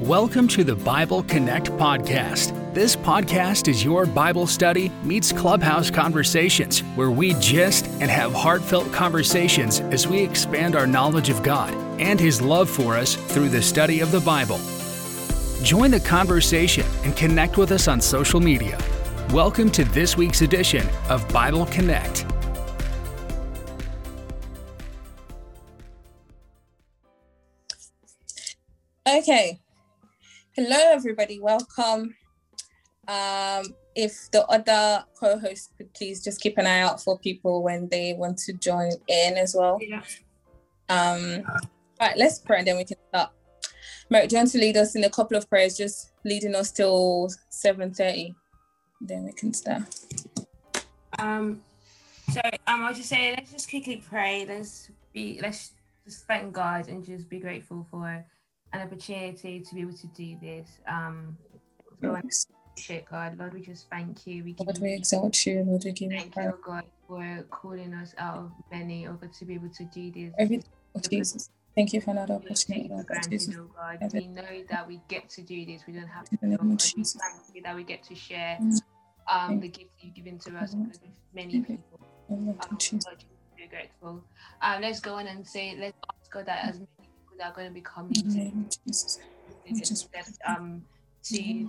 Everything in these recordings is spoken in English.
Welcome to the Bible Connect podcast. This podcast is your Bible study meets clubhouse conversations where we gist and have heartfelt conversations as we expand our knowledge of God and His love for us through the study of the Bible. Join the conversation and connect with us on social media. Welcome to this week's edition of Bible Connect. Okay. Hello, everybody. Welcome. Um, if the other co-hosts could please just keep an eye out for people when they want to join in as well. Yeah. Um, all right, let's pray and then we can start. Merrick, do you want to lead us in a couple of prayers, just leading us till 7.30? Then we can start. Um, so um, I'll just say, let's just quickly pray. Let's be, let's just thank God and just be grateful for an opportunity to be able to do this. Um, and God, Lord, we just thank you. We Lord, we exalt you. Lord, we give you thank you, God, for calling us out of many, oh God, to be able to do this. Everything Jesus. Thank you for another We don't take opportunity, Lord granted, Jesus. oh God. Every- We know that we get to do this. We don't have to. In the name of God. We Jesus. thank you that we get to share Mm. um, the gift you've given to us with many people. In Um. Lord, we're grateful. Um, let's go on and say, let's ask God that as many people that are going to be coming to name of Jesus. this um, to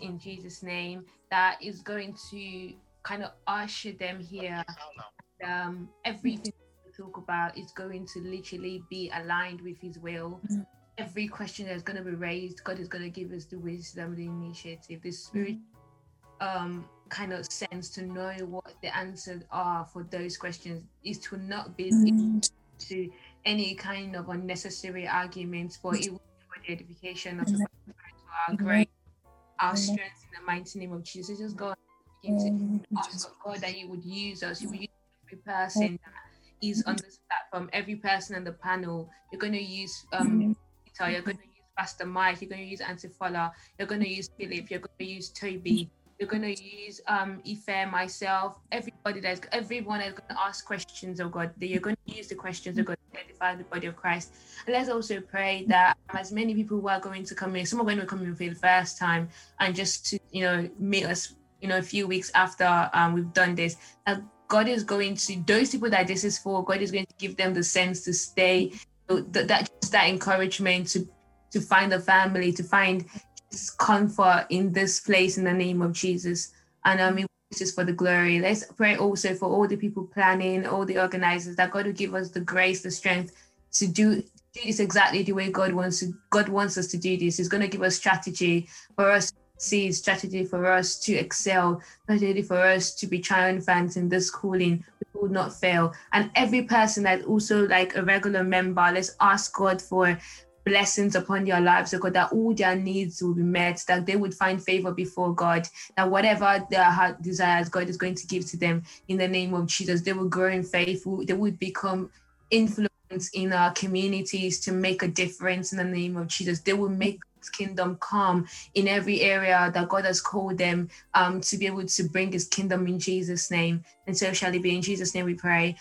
in Jesus' name, that is going to kind of usher them here. Um, everything we talk about is going to literally be aligned with His will. Mhm. Every question that's going to be raised, God is going to give us the wisdom, the initiative, the spirit um kind of sense to know what the answers are for those questions is to not be Mm. to any kind of unnecessary arguments but it will be for the edification of the Amen. body, for our grace our strength in the mighty name of jesus. Just go and to ask god that you would use us. You would use every person that is on this platform every person on the panel. You're going to use um Peter, you're going to use Pastor Mike, you're going to use Aunty Fola, you're going to use Philip, you're going to use Toby, you're going to use um Ife, myself, everybody that's everyone that's going to ask questions of God. That you're going to use the questions of God to edify the body of Christ. And let's also pray that as many people who are going to come in, some are going to come in for the first time and just to you know meet us, you know, a few weeks after um, we've done this. That God is going to those people that this is for. God is going to give them the sense to stay that, that just that encouragement to to find a family to find comfort in this place in the name of jesus. And i mean this is for the glory. Let's pray also for all the people planning all the organizers that god will give us the grace the strength to do do this exactly the way god wants to god wants us to do this. He's going to give us strategy for us see strategy for us to excel strategy for us to be triumphant in this calling. We will not fail. And every person that's also like a regular member let's ask god for blessings upon their lives, so God, that all their needs will be met, that they would find favor before God, that whatever their heart desires, God is going to give to them in the name of Jesus. They will grow in faith, they would become influence in our communities to make a difference in the name of Jesus. They will make kingdom come in every area that God has called them um, to be able to bring His kingdom in Jesus' name. And so shall it be. In Jesus' name we pray.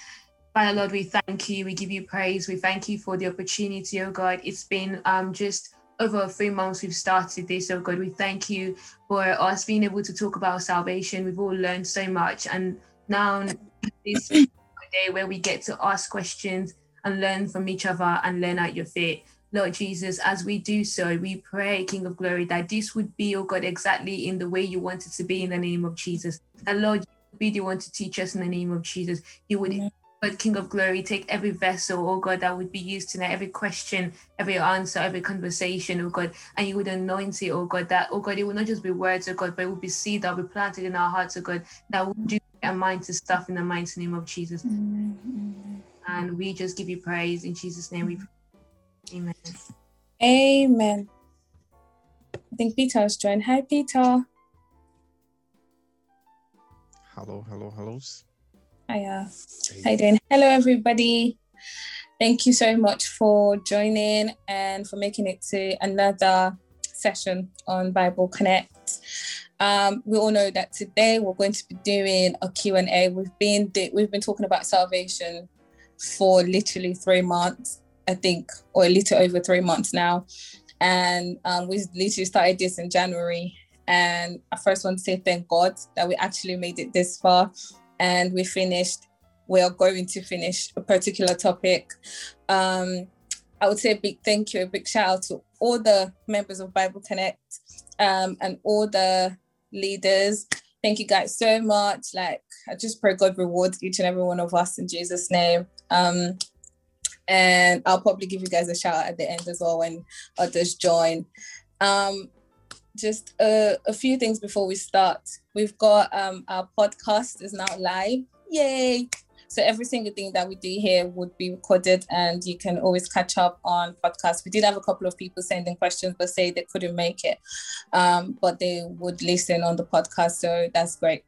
Father Lord, we thank you. We give you praise. We thank you for the opportunity, oh God. It's been um, just over three months we've started this, oh God. We thank you for us being able to talk about salvation. We've all learned so much. And now this is a day where we get to ask questions and learn from each other and learn at your feet. Lord Jesus, as we do so, we pray, King of Glory, that this would be, oh God, exactly in the way you want it to be in the name of Jesus. And Lord, you would be the one to teach us in the name of Jesus. You would Amen. but King of Glory, take every vessel, oh God, that would be used tonight, every question, every answer, every conversation, oh God, and you would anoint it, oh God, that, oh God, it will not just be words, oh God, but it will be seed that will be planted in our hearts, oh God, that will do our mind to stuff in the mighty name of Jesus. Amen. And we just give you praise in Jesus' name. We pray. Amen. Amen. I think Peter has joined. Hi, Peter. Hello, hello, hellos. Hiya. How you doing? Hello, everybody. Thank you so much for joining and for making it to another session on Bible Connect. Um, we all know that today we're going to be doing a Q&A. We've been we've been talking about salvation for literally three months, I think, or a little over three months now. and um, we literally started this in January. And I first want to say thank God that we actually made it this far, and we finished. We are going to finish a particular topic. Um, I would say a big thank you, a big shout out to all the members of Bible Connect um, and all the leaders. Thank you guys so much. Like, I just pray God rewards each and every one of us in Jesus' name. Um, and I'll probably give you guys a shout out at the end as well when others join. Um, just a, a few things before we start. We've got um, our podcast is now live. Yay! So every single thing that we do here would be recorded and you can always catch up on podcasts. We did have a couple of people sending questions but say they couldn't make it, um, but they would listen on the podcast. So that's great.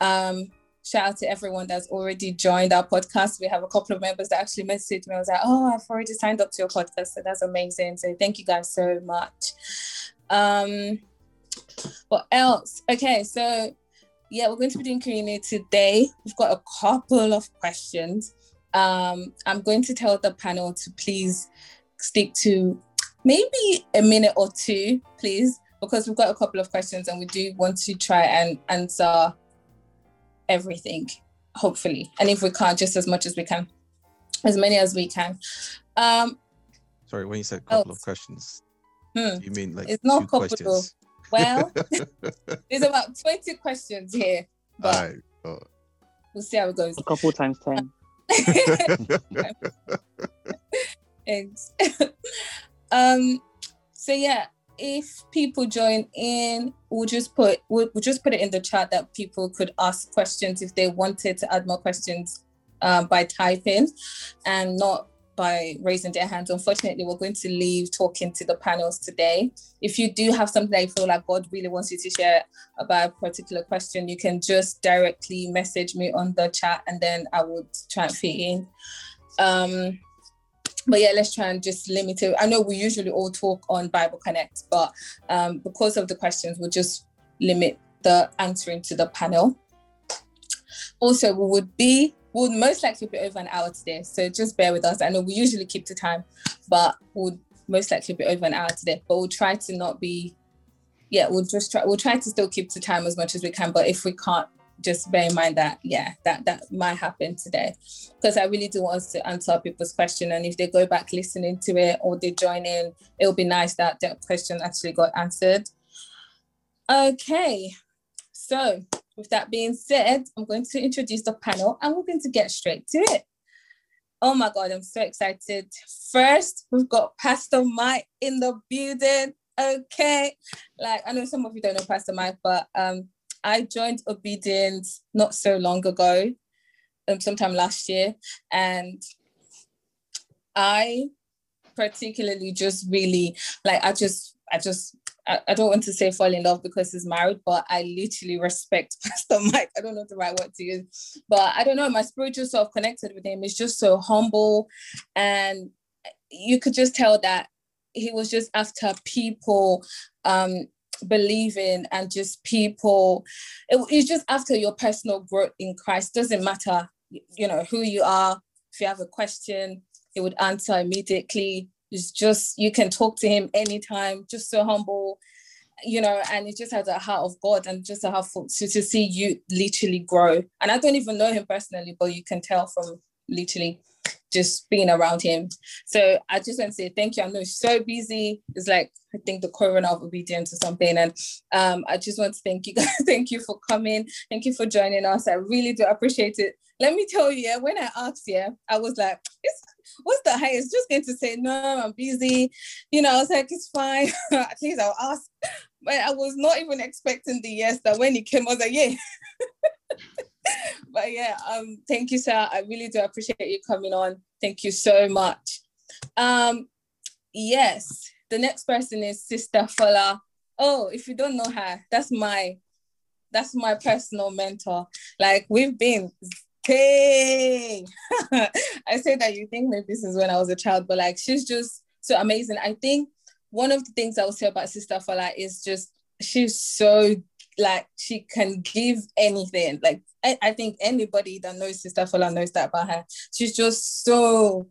Um, shout out to everyone that's already joined our podcast. We have a couple of members that actually messaged me. I was like, oh, I've already signed up to your podcast. So that's amazing. So thank you guys so much. Um, what else? Okay, so yeah, we're going to be doing Q&A today. We've got a couple of questions. Um, I'm going to tell the panel to please stick to maybe a minute or two, please, because we've got a couple of questions and we do want to try and answer everything, hopefully. And if we can't, just as much as we can, as many as we can. Um, Sorry, when you said a couple oh, of questions, hmm, you mean like it's not couple questions? Well, there's about 20 questions here. But right. oh. we'll see how it goes. A couple times 10. Thanks. um, so yeah, if people join in, we'll just put we'll, we'll, just put it in the chat that people could ask questions if they wanted to add more questions um, by typing and not by raising their hands. Unfortunately, we're going to leave talking to the panels today. If you do have something that you feel like God really wants you to share about a particular question, you can just directly message me on the chat and then I would try and fit in. Um, but yeah, let's try and just limit it. I know we usually all talk on Bible Connect, but um, because of the questions, we'll just limit the answering to the panel. Also, we would be would most likely be over an hour today. So just bear with us. I know we usually keep to time, but we'll most likely be over an hour today. But we'll try to not be, yeah, we'll just try, we'll try to still keep to time as much as we can. But if we can't, just bear in mind that, yeah, that, that might happen today. Because I really do want us to answer people's question. And if they go back listening to it or they join in, it'll be nice that that question actually got answered. Okay, so with that being said, I'm going to introduce the panel and we're going to get straight to it. Oh my God, I'm so excited. First, we've got Pastor Mike in the building. Okay. Like, I know some of you don't know Pastor Mike, but um, I joined Obedience not so long ago, um, sometime last year. And I particularly just really, like, I just, I just I, I don't want to say fall in love because he's married, but I literally respect Pastor Mike. I don't know the right word to use, but I don't know. My spiritual self connected with him. Is just so humble, and you could just tell that he was just after people um believing and just people. It, it's just after your personal growth in christ. Doesn't matter you know who you are. If you have a question he would answer immediately it's just you can talk to him anytime, just so humble, you know, and he just has a heart of God and just a heart for, to, to see you literally grow. And I don't even know him personally, but you can tell from literally just being around him. So I just want to say thank you. I know he's so busy. It's like I think the corona of obedience or something. And um, I just want to thank you guys. thank you for coming. Thank you for joining us. I really do appreciate it. Let me tell you, yeah, when I asked, yeah, I was like, it's what's the highest? Just going to say, no, I'm busy. You know, I was like, it's fine. At least I'll ask. But I was not even expecting the yes that when it came, I was like, yeah. but yeah, um, thank you, sir. I really do appreciate you coming on. Thank you so much. Um, yes, the next person is Sister Fola. Oh, if you don't know her, that's my that's my personal mentor. Like we've been Hey, I say that you think maybe this is when I was a child, but like she's just so amazing. I think one of the things I will say about Sister Fola is just she's so like she can give anything. Like I, I think anybody that knows Sister Fola knows that about her. She's just so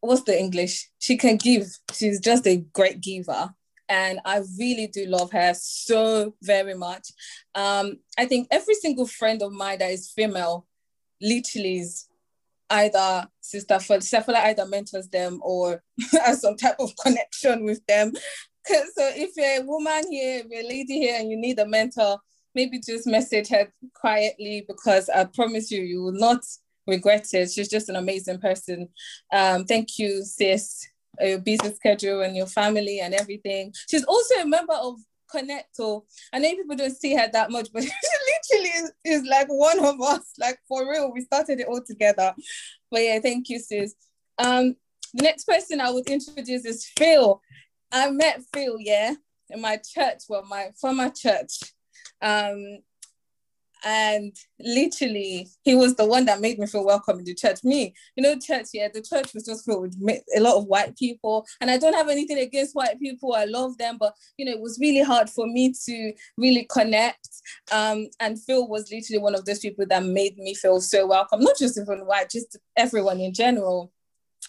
what's the English? She can give. She's just a great giver. And I really do love her so very much. Um, I think every single friend of mine that is female literally is either sister Sefola either mentors them or has some type of connection with them. so if you're a woman here, if you're a lady here and you need a mentor, maybe just message her quietly because I promise you, you will not regret it. She's just an amazing person. Um, thank you, sis. Your busy schedule and your family and everything. She's also a member of Connect. Or I know people don't see her that much, but she literally is, is like one of us. Like for real, we started it all together. But yeah, thank you, sis. Um, the next person I would introduce is Phil. I met Phil, yeah, in my church, well, my former church. Um, and literally he was the one that made me feel welcome in the church. Me you know church yeah the church was just filled with a lot of white people. And i don't have anything against white people. I love them. But you know it was really hard for me to really connect. Um and phil was literally one of those people that made me feel so welcome. Not just even white just everyone in general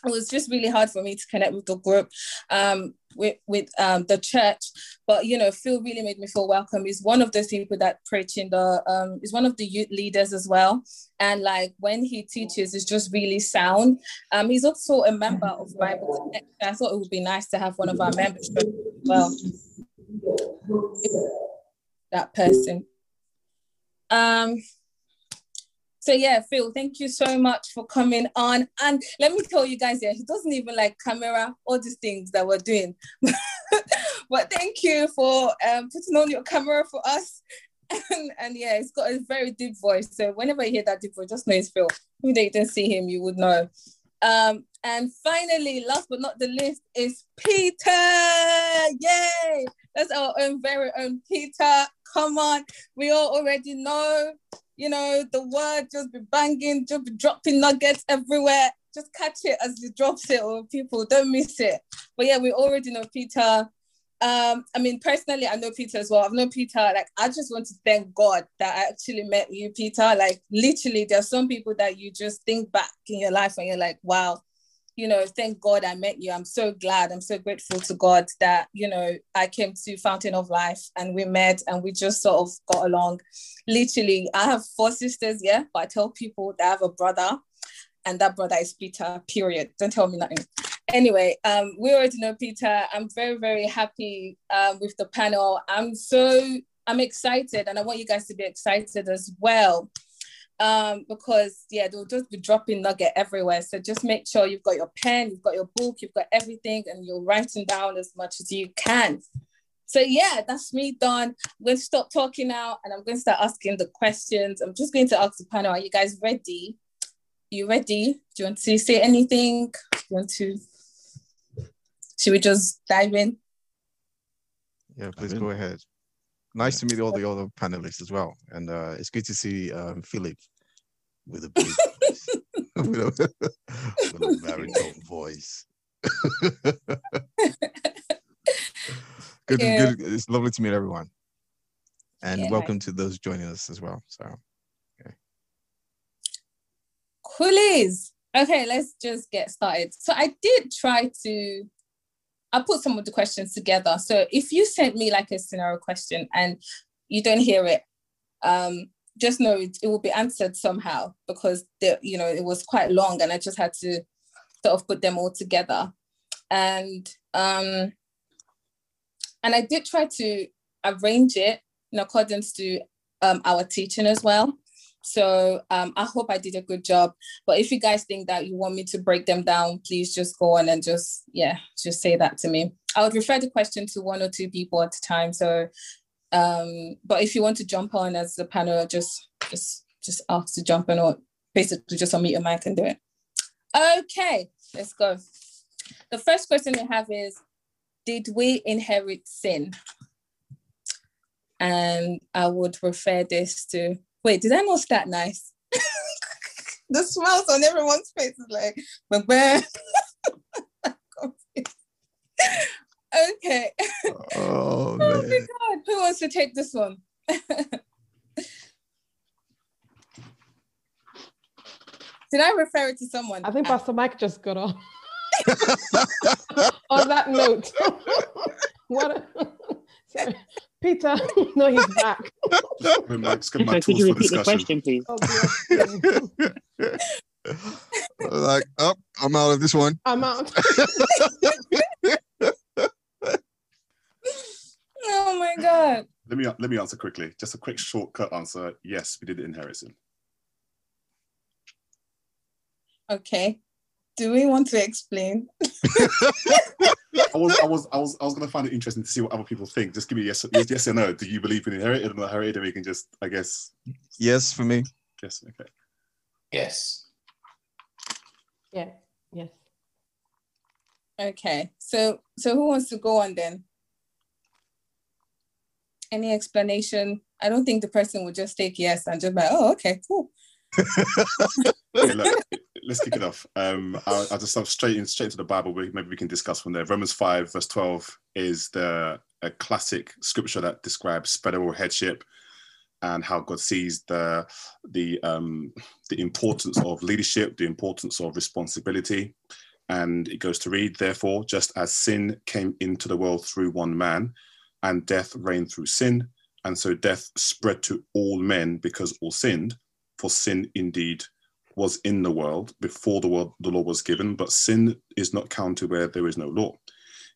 it was just really hard for me to connect with the group um, with, with um, the church. But you know phil really made me feel welcome he's one of those people that preach in the um, he's one of the youth leaders as well. And like when he teaches it's just really sound. Um, he's also a member of bible Connect. i thought it would be nice to have one of our members well. That person. Um so yeah, Phil, thank you so much for coming on. And let me tell you guys, yeah, he doesn't even like camera, all these things that we're doing. but thank you for um, putting on your camera for us. And, and yeah, he's got a very deep voice. So whenever you hear that deep voice, just know it's Phil. If you didn't see him, you would know. Um, and finally, last but not the least, is Peter. Yay! That's our own very own Peter. Come on, we all already know you know, the word just be banging, just be dropping nuggets everywhere. Just catch it as he drops it, or people don't miss it. But yeah, we already know Peter. Um, I mean, personally, I know Peter as well. I've known Peter. Like, I just want to thank God that I actually met you, Peter. Like, literally, there are some people that you just think back in your life and you're like, wow, you know, thank God I met you. I'm so glad. I'm so grateful to God that, you know, I came to Fountain of Life and we met and we just sort of got along. Literally, I have four sisters, yeah, but I tell people that I have a brother and that brother is Peter, period. Don't tell me nothing. Anyway, um, we already know Peter. I'm very, very happy um, with the panel. I'm so, I'm excited and I want you guys to be excited as well um, because yeah, they'll just be dropping nugget everywhere. So just make sure you've got your pen, you've got your book, you've got everything, and you're writing down as much as you can. So yeah, that's me done. I'm going to stop talking now, and I'm going to start asking the questions. I'm just going to ask the panel: Are you guys ready? You ready? Do you want to say anything? Do you want to? Should we just dive in? Yeah, please go ahead nice to meet all the other panelists as well. And uh, it's good to see um, Philip with a big voice, with, a, with a baritone voice. good, yeah. good. It's lovely to meet everyone. And yeah, welcome right. to those joining us as well. So, okay. Coolies. Okay, let's just get started. So I did try to I put some of the questions together. So if you sent me like a scenario question and you don't hear it, um, just know it, it will be answered somehow because the, you know it was quite long and I just had to sort of put them all together. And um, and I did try to arrange it in accordance to um, our teaching as well. So um, I hope I did a good job. But if you guys think that you want me to break them down, please just go on and just, yeah, just say that to me. I would refer the question to one or two people at a time. So, um, but if you want to jump on as a panel, just, just, just ask to jump on or basically just unmute your mic and do it. Okay, let's go. The first question we have is, did we inherit sin? And I would refer this to wait, did I not start nice? the smiles on everyone's face is like, okay. Oh, oh my God. Who wants to take this one? Did I refer it to someone? I think uh, Pastor Mike just got on. On that note, what? A, sorry, Peter. No, he's back. Good, Mike. Just get my could you for repeat the question, please? Oh, bless you. like, oh, I'm out of this one. I'm out. Oh my god. Let me let me answer quickly. Just a quick shortcut answer. Yes, we did inherit sin. Okay. Do we want to explain? I was I was I was I was gonna find it interesting to see what other people think. Just give me yes yes, yes or no. Do you believe in inherited or not inherited? And we can just I guess Yes, for me. Yes. okay. Yes. Yeah. Yes. Okay. So so who wants to go on then? Any explanation? I don't think the person would just take yes and just be like, oh, okay, cool. Okay, look, let's kick it off. Um, I'll, I'll just start straight in, straight into the Bible. Maybe we can discuss from there. Romans five verse twelve is the a classic scripture that describes federal headship and how God sees the the um, the importance of leadership, the importance of responsibility. And it goes to read, therefore, just as sin came into the world through one man, and death reigned through sin, and so death spread to all men because all sinned. For sin indeed was in the world before the world the law was given, but sin is not counted where there is no law.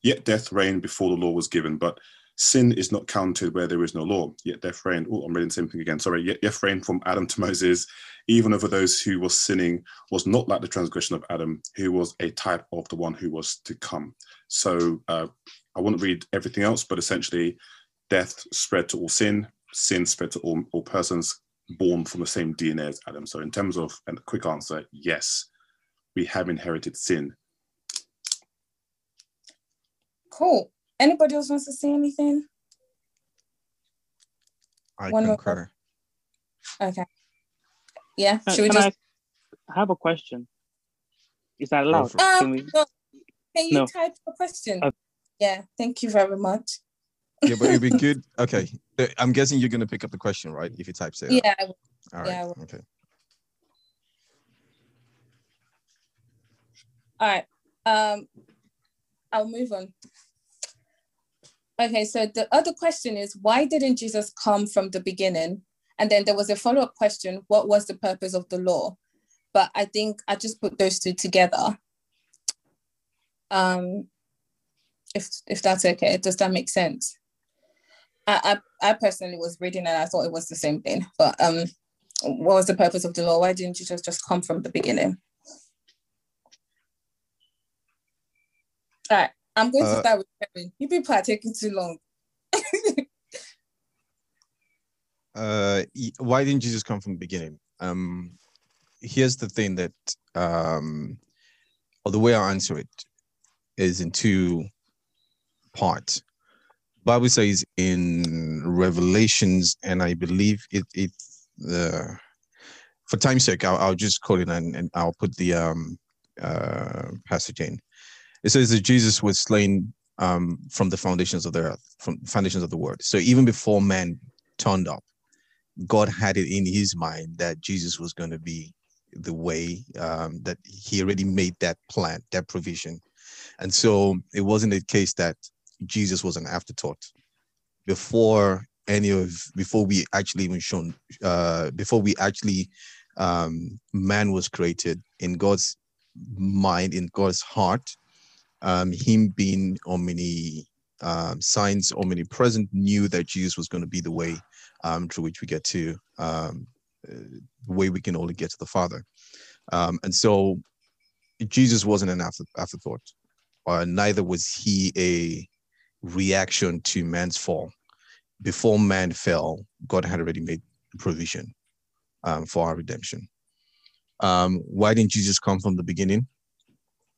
Yet death reigned before the law was given, but sin is not counted where there is no law. Yet death reigned. Oh, I'm reading the same thing again. Sorry. Yet death reigned from Adam to Moses, even over those who was sinning, was not like the transgression of Adam, who was a type of the one who was to come. So uh, I wouldn't read everything else, but essentially, death spread to all sin, sin spread to all, all persons born from the same DNA as Adam. So in terms of a quick answer, yes, we have inherited sin. Cool. Anybody else wants to say anything? I One more concur. Okay. Yeah. Should we just I, I have a question. Is that allowed? um, Can we? no. can you No. type a question? Uh, yeah, thank you very much. Yeah, but it'd be good. Okay. Uh, I'm guessing you're gonna pick up the question, right? If you type it. Yeah, I will. All right. yeah, I will. Okay. All right. Um, I'll move on. Okay, so the other question is why didn't Jesus come from the beginning? And then there was a follow-up question, what was the purpose of the law? But I think I just put those two together. Um, if if that's okay, does that make sense? I, I I personally was reading and I thought it was the same thing. But um, what was the purpose of the law? Why didn't Jesus just come from the beginning? All right, I'm going to Uh, start with Kevin. You people are taking too long. uh why didn't jesus come from the beginning um here's the thing that um or the way i answer it is in two parts bible says in revelations and i believe it it uh, for time's sake I'll, I'll just call it and, and i'll put the um uh passage in it says that jesus was slain um from the foundations of the earth from foundations of the world so even before man turned up God had it in his mind that Jesus was going to be the way um, that he already made that plan, that provision. And so it wasn't a case that Jesus was an afterthought before any of, before we actually even shown, uh, before we actually, um, man was created in God's mind, in God's heart, um, him being omni, um, signs omnipresent knew that Jesus was going to be the way um, through which we get to um, uh, the way we can only get to the Father. Um, and so Jesus wasn't an after, afterthought, or neither was he a reaction to man's fall. Before man fell, God had already made provision um, for our redemption. Um, why didn't Jesus come from the beginning?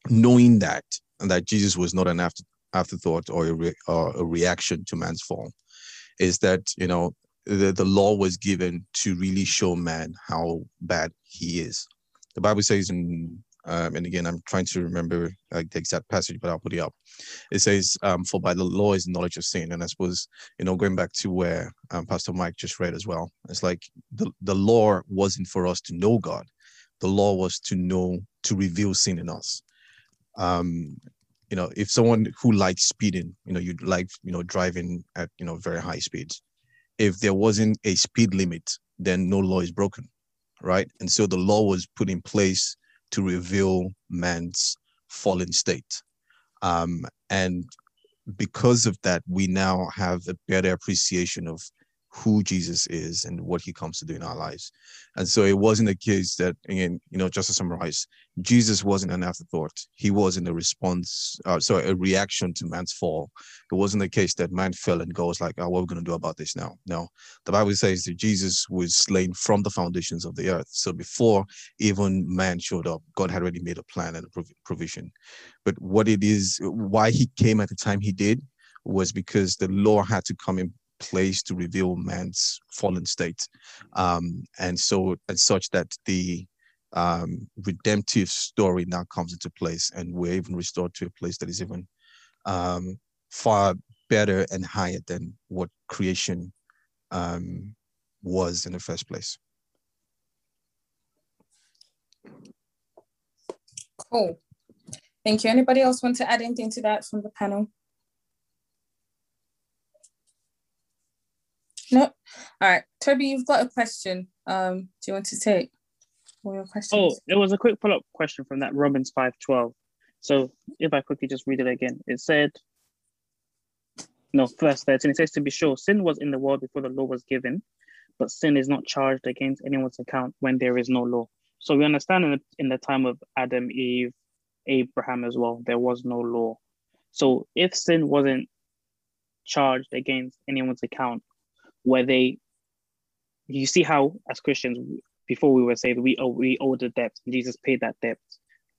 Knowing that, and that Jesus was not an after, afterthought or a, re, or a reaction to man's fall, is that, you know, the, the law was given to really show man how bad he is. The Bible says in, um, and again, I'm trying to remember like the exact passage, but I'll put it up. It says, um, for by the law is knowledge of sin. And I suppose, you know, going back to where um, Pastor Mike just read as well, it's like the, the law wasn't for us to know God. The law was to know, to reveal sin in us. um, you know, if someone who likes speeding, you know, you like, you know, driving at, you know, very high speeds, if there wasn't a speed limit, then no law is broken, right? And so the law was put in place to reveal man's fallen state. Um, and because of that, we now have a better appreciation of who Jesus is and what he comes to do in our lives. And so it wasn't a case that, again, you know, just to summarize, Jesus wasn't an afterthought. He wasn't a response, uh, sorry, a reaction to man's fall. It wasn't a case that man fell and goes like, oh, what are we going to do about this now? No, the Bible says that Jesus was slain from the foundations of the earth. So before even man showed up, God had already made a plan and a provision. But what it is, why he came at the time he did was because the law had to come in place to reveal man's fallen state. Um, and so, and such that the um, redemptive story now comes into place, and we're even restored to a place that is even um, far better and higher than what creation um, was in the first place. Cool. Thank you. Anybody else want to add anything to that from the panel? No. All right, Toby, you've got a question. Um, do you want to take all your questions? Oh, it was a quick follow-up question from that Romans five twelve. So if I quickly just read it again, it said, no, verse 13, it says, To be sure, sin was in the world before the law was given, but sin is not charged against anyone's account when there is no law. So we understand in the, in the time of Adam, Eve, Abraham as well, there was no law. So if sin wasn't charged against anyone's account, where they you see how as Christians before we were saved we owe we owe the debt and Jesus paid that debt.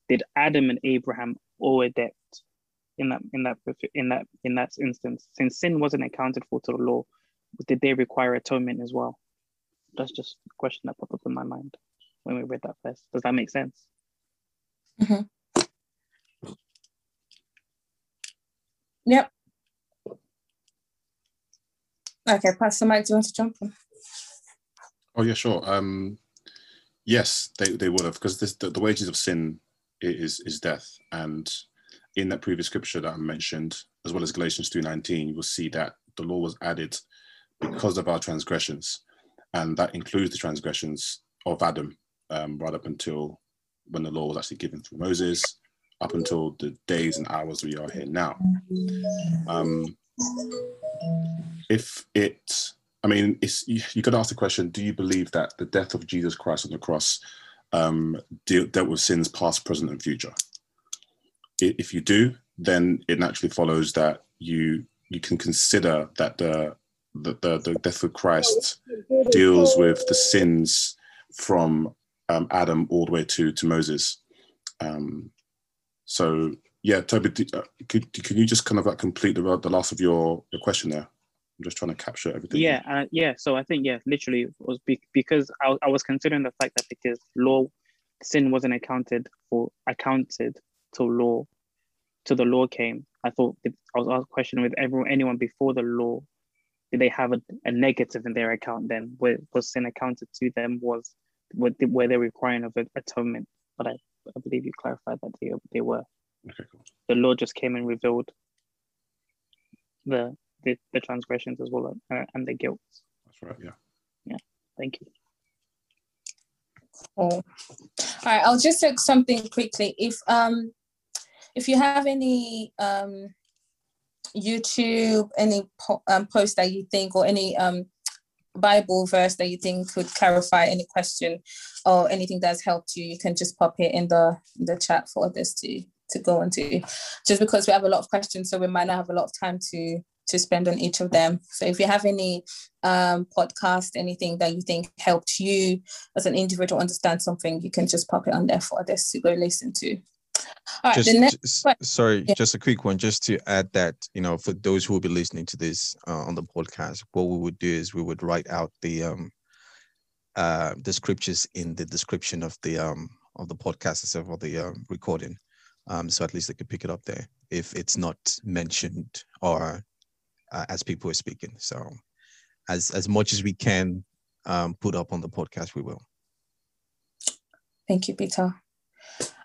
Did Adam and Abraham owe a debt in that in that in that in that instance? Since sin wasn't accounted for to the law, did they require atonement as well? That's just a question that popped up in my mind when we read that verse. Does that make sense? Mm-hmm. Yep. Okay, Pastor Mike, do you want to jump on? Oh yeah, sure. Um, yes, they, they would have because the, the wages of sin is is death, and in that previous scripture that I mentioned, as well as Galatians two nineteen, you will see that the law was added because of our transgressions, and that includes the transgressions of Adam, um, right up until when the law was actually given through Moses, up until the days and hours we are here now. Um, if it, I mean, it's you, you could ask the question: Do you believe that the death of Jesus Christ on the cross um, deal, dealt with sins past, present, and future? If you do, then it naturally follows that you you can consider that the the, the, the death of Christ deals with the sins from um, Adam all the way to to Moses. Um, so yeah, Toby, uh, could, can you just kind of like complete the, the last of your, your question there? I'm just trying to capture everything. Yeah, uh, yeah. So I think yeah, literally it was be- because I, I was considering the fact that because law sin wasn't accounted for accounted till law till the law came. I thought I was asked question with everyone anyone before the law, did they have a, a negative in their account then? Where was sin accounted to them? Was were they, were they requiring of atonement? But I, I believe you clarified that they they were. Okay, cool. The law just came and revealed the the, the transgressions as well uh, and the guilt. That's right. Yeah. Yeah. Thank you. Cool. All right. I'll just take something quickly. If um, if you have any um, YouTube, any po- um, post that you think, or any um, Bible verse that you think could clarify any question or anything that's helped you, you can just pop it in the in the chat for others to to go into. Just because we have a lot of questions, so we might not have a lot of time to to spend on each of them. So if you have any um, podcast, anything that you think helped you as an individual understand something, you can just pop it on there for others to go listen to. All right, just, the next just, sorry, yeah. just a quick one, just to add that, you know, for those who will be listening to this uh, on the podcast, what we would do is we would write out the um, uh, the scriptures in the description of the um, of the podcast itself or the uh, recording, um, so at least they could pick it up there if it's not mentioned or uh, as people are speaking. So, as as much as we can um, put up on the podcast, we will. Thank you, Peter.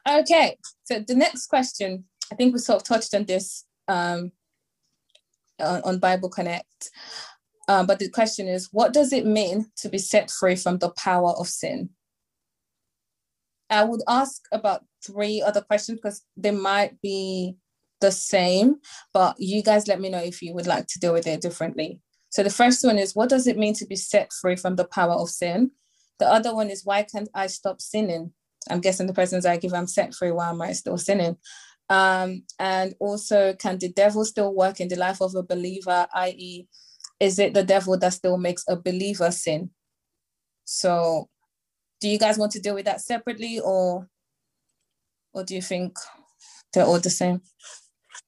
Okay, so the next question, I think we sort of touched on this um, on, on Bible Connect. Um, but the question is, what does it mean to be set free from the power of sin? I would ask about three other questions because they might be the same, but you guys let me know if you would like to deal with it differently. So the first one is, what does it mean to be set free from the power of sin? The other one is, why can't I stop sinning? I'm guessing the person's like, if I'm set free, why am I still sinning? Um, and also, can the devil still work in the life of a believer, i.e., is it the devil that still makes a believer sin? So, do you guys want to deal with that separately, or, or do you think they're all the same?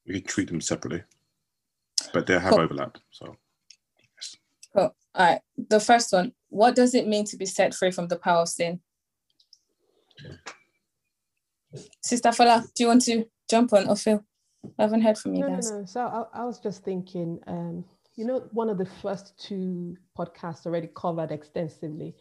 We can treat them separately, but they have cool. overlap. So, yes. Cool. All right. The first one. What does it mean to be set free from the power of sin? Sister Fola, do you want to jump on or Phil? I haven't heard from you no, guys. No, no. So I, I was just thinking, um, you know, one of the first two podcasts already covered extensively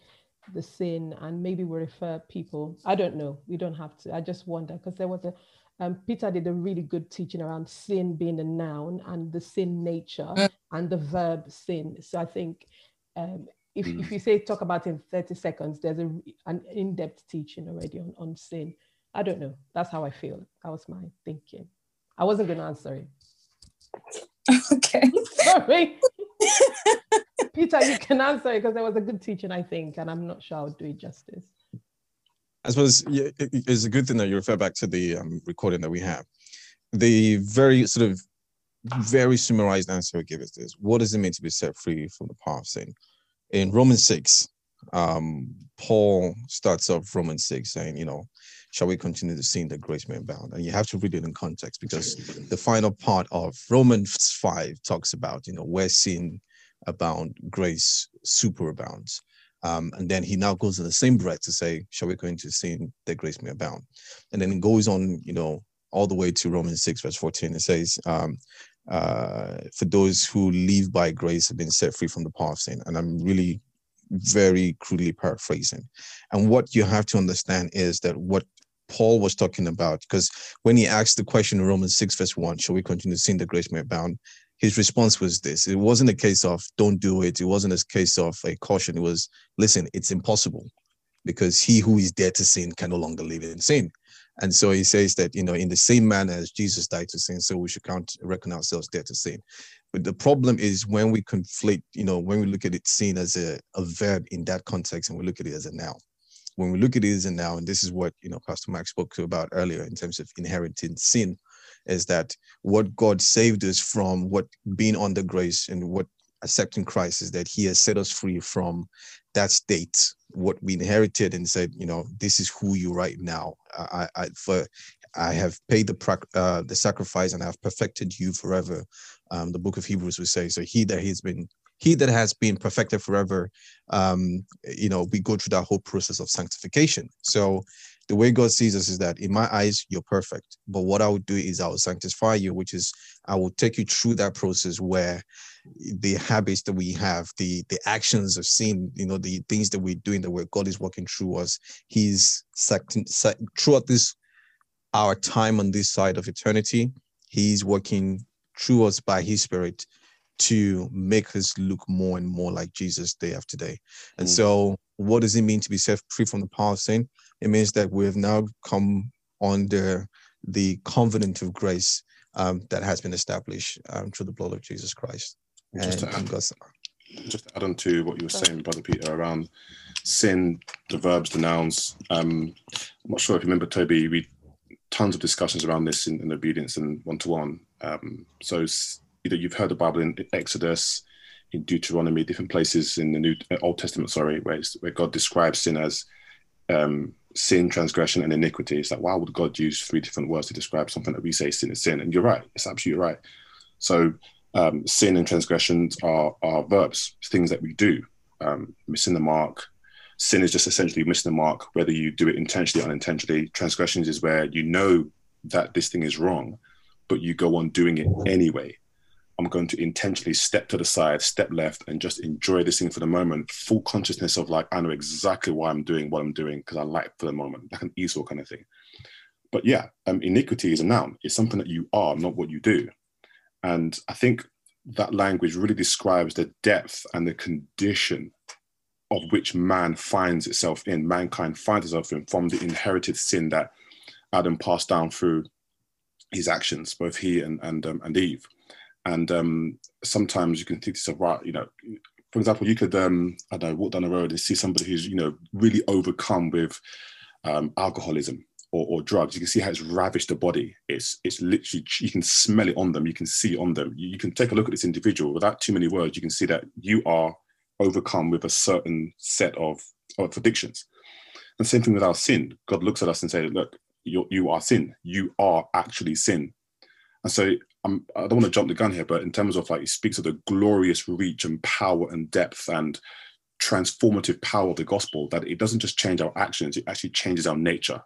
the sin, and maybe we refer people. I don't know. We don't have to. I just wonder because there was a um, Peter did a really good teaching around sin being a noun and the sin nature mm. and the verb sin. So I think um, if, mm. if you say talk about in 30 seconds, there's a, an in-depth teaching already on, on sin. I don't know. That's how I feel. That was my thinking. I wasn't going to answer it. Okay. Sorry. Peter, you can answer it because there was a good teaching, I think, and I'm not sure I'll do it justice. I suppose it's a good thing that you refer back to the um, recording that we have. The very sort of very summarized answer we give is this: What does it mean to be set free from the power of sin? In Romans six, um, Paul starts off Romans six saying, you know, shall we continue to sin that grace may abound? And you have to read it in context because the final part of Romans 5 talks about, you know, where sin abound, grace superabounds. Um, and then he now goes in the same breath to say, shall we go into sin that grace may abound? And then it goes on, you know, all the way to Romans 6, verse 14. It says, um, uh, for those who live by grace have been set free from the power of sin. And I'm really very crudely paraphrasing. And what you have to understand is that what Paul was talking about. Because when he asked the question in Romans 6, verse 1, shall we continue to sin that grace may abound? His response was this. It wasn't a case of don't do it. It wasn't a case of a caution. It was, listen, it's impossible because he who is dead to sin can no longer live in sin. And so he says that, you know, in the same manner as Jesus died to sin, so we should count, reckon ourselves dead to sin. But the problem is when we conflate, you know, when we look at it sin as a, a verb in that context and we look at it as a noun when we look at it as a now, and this is what you know Pastor Max spoke about earlier in terms of inheriting sin, is that what God saved us from, what being under grace and what accepting Christ is that He has set us free from that state, what we inherited, and said, you know, this is who you right now. I, I for I have paid the uh, the sacrifice and I have perfected you forever. Um, the book of Hebrews would say, so he that has been he that has been perfected forever um you know we go through that whole process of sanctification so the way god sees us is that in my eyes you're perfect but what i would do is i will sanctify you which is i will take you through that process where the habits that we have the the actions of sin you know the things that we're doing the way god is working through us he's throughout this our time on this side of eternity he's working through us by his spirit to make us look more and more like Jesus day after day. And mm. so, what does it mean to be set free from the power of sin? It means that we have now come under the covenant of grace um, that has been established um, through the blood of Jesus Christ. Just to, add, just to add on to what you were saying, Brother Peter, around sin, the verbs, the nouns. Um, I'm not sure if you remember, Toby, we tons of discussions around this in, in obedience and one to one. So either you've heard the Bible in Exodus, in Deuteronomy, different places in the New uh, Old Testament, sorry, where, where God describes sin as um, sin, transgression, and iniquity. It's like, why would God use three different words to describe something that we say sin is sin? And you're right, it's absolutely right. So um, sin and transgressions are, are verbs, things that we do. Um, missing the mark. Sin is just essentially missing the mark, whether you do it intentionally or unintentionally. Transgressions is where you know that this thing is wrong, but you go on doing it anyway. I'm going to intentionally step to the side, step left, and just enjoy this thing for the moment. Full consciousness of like, I know exactly why I'm doing what I'm doing because I like for the moment, like an easel kind of thing. but yeah, um, iniquity is a noun. It's something that you are, not what you do. And I think that language really describes the depth and the condition of which man finds itself in, mankind finds itself in from the inherited sin that Adam passed down through his actions, both he and and um, and Eve. And um, sometimes you can think to yourself, right, you know, for example, you could um, I don't know, walk down the road and see somebody who's you know really overcome with um, alcoholism or, or, drugs. You can see how it's ravished the body. It's it's literally you can smell it on them. You can see on them. You, you can take a look at this individual without too many words. You can see that you are overcome with a certain set of, of addictions. And same thing with our sin. God looks at us and says, look, you, you are sin. You are actually sin. And so I'm, I don't want to jump the gun here, but in terms of like, it speaks of the glorious reach and power and depth and transformative power of the gospel, that it doesn't just change our actions, it actually changes our nature.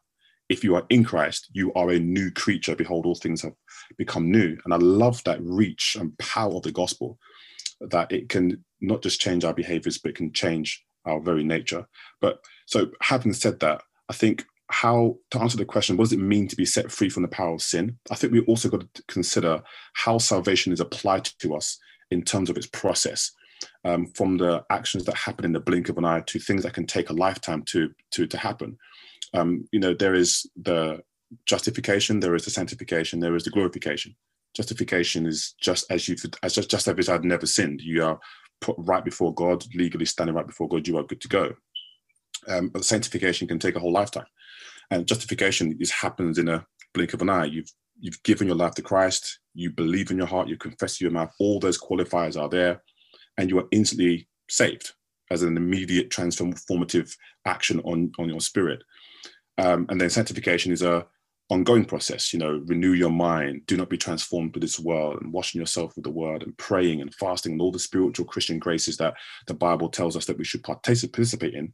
If you are in Christ, you are a new creature. Behold, all things have become new. And I love that reach and power of the gospel, that it can not just change our behaviors, but can change our very nature. But so having said that, I think how to answer the question, what does it mean to be set free from the power of sin? I think we also got to consider how salvation is applied to us in terms of its process. Um, from the actions that happen in the blink of an eye to things that can take a lifetime to to to happen. Um, you know, there is the justification, there is the sanctification, there is the glorification. Justification is just as you as just, just as I'd never sinned. You are put right before God, legally standing right before God, you are good to go. Um, but sanctification can take a whole lifetime, and justification is happens in a blink of an eye. You've you've given your life to Christ, you believe in your heart, you confess your mouth. All those qualifiers are there, and you are instantly saved as an immediate transformative action on on your spirit. Um, and then sanctification is a ongoing process you know renew your mind do not be transformed by this world and washing yourself with the word and praying and fasting and all the spiritual christian graces that the bible tells us that we should participate in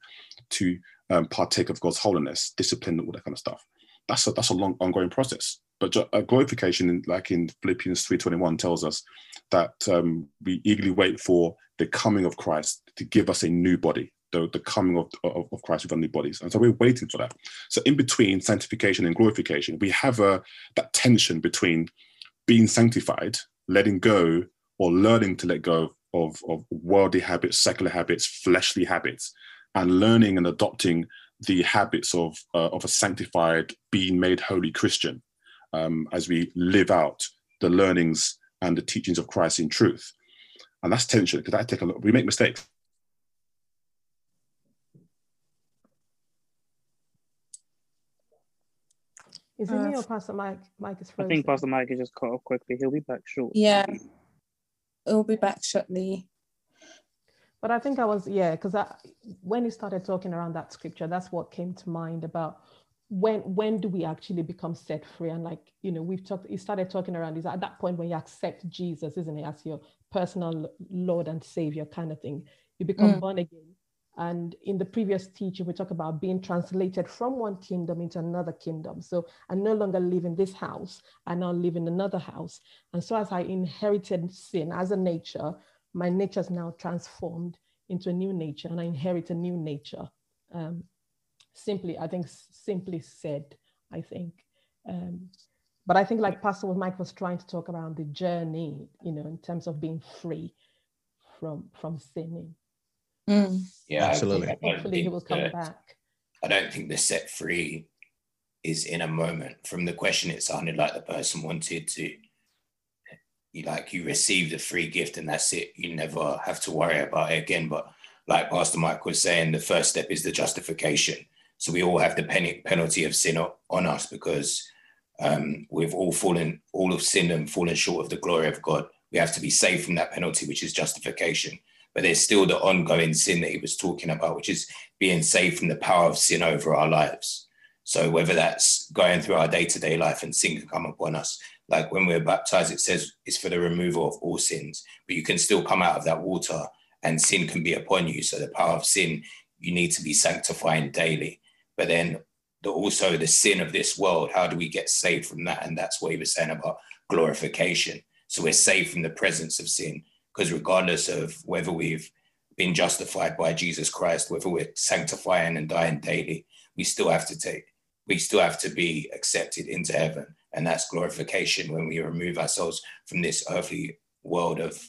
to um, partake of god's holiness discipline all that kind of stuff that's a that's a long ongoing process but uh, glorification like in philippians 3.21 tells us that um, we eagerly wait for the coming of christ to give us a new body the, the coming of, of, of Christ with our new bodies. And so we're waiting for that. So in between sanctification and glorification, we have a, that tension between being sanctified, letting go, or learning to let go of, of worldly habits, secular habits, fleshly habits, and learning and adopting the habits of, uh, of a sanctified, being made holy Christian um, as we live out the learnings and the teachings of Christ in truth. And that's tension because I take a look, we make mistakes. Is it uh, me or Pastor Mike? Mike is frozen. I think Pastor Mike is just cut off quickly. He'll be back shortly. Yeah, he'll be back shortly. But I think I was yeah, because when he started talking around that scripture, that's what came to mind about when when do we actually become set free and like you know we've talked he started talking around is at that point when you accept jesus isn't it as your personal lord and savior kind of thing you become mm. born again and in the previous teaching, we talk about being translated from one kingdom into another kingdom. So I no longer live in this house, I now live in another house. And so as I inherited sin as a nature, my nature is now transformed into a new nature and I inherit a new nature. Um, simply, I think, simply said, I think. Um, but I think like Pastor Mike was trying to talk around the journey, you know, in terms of being free from, from sinning. Mm. Yeah, absolutely. Hopefully, he will come that, back. I don't think the set free is in a moment. From the question, it sounded like the person wanted to, you like you receive the free gift and that's it. You never have to worry about it again. But like Pastor Mike was saying, the first step is the justification. So we all have the pen- penalty of sin on us because um, we've all fallen, all of sin and fallen short of the glory of God. We have to be saved from that penalty, which is justification but there's still the ongoing sin that he was talking about, which is being saved from the power of sin over our lives. So whether that's going through our day-to-day life and sin can come upon us, like when we're baptized, it says it's for the removal of all sins, but you can still come out of that water and sin can be upon you. So the power of sin, you need to be sanctifying daily. But then the, also the sin of this world, how do we get saved from that? And that's what he was saying about glorification. So we're saved from the presence of sin because regardless of whether we've been justified by Jesus Christ, whether we're sanctifying and dying daily, we still have to take we still have to be accepted into heaven. And that's glorification when we remove ourselves from this earthly world of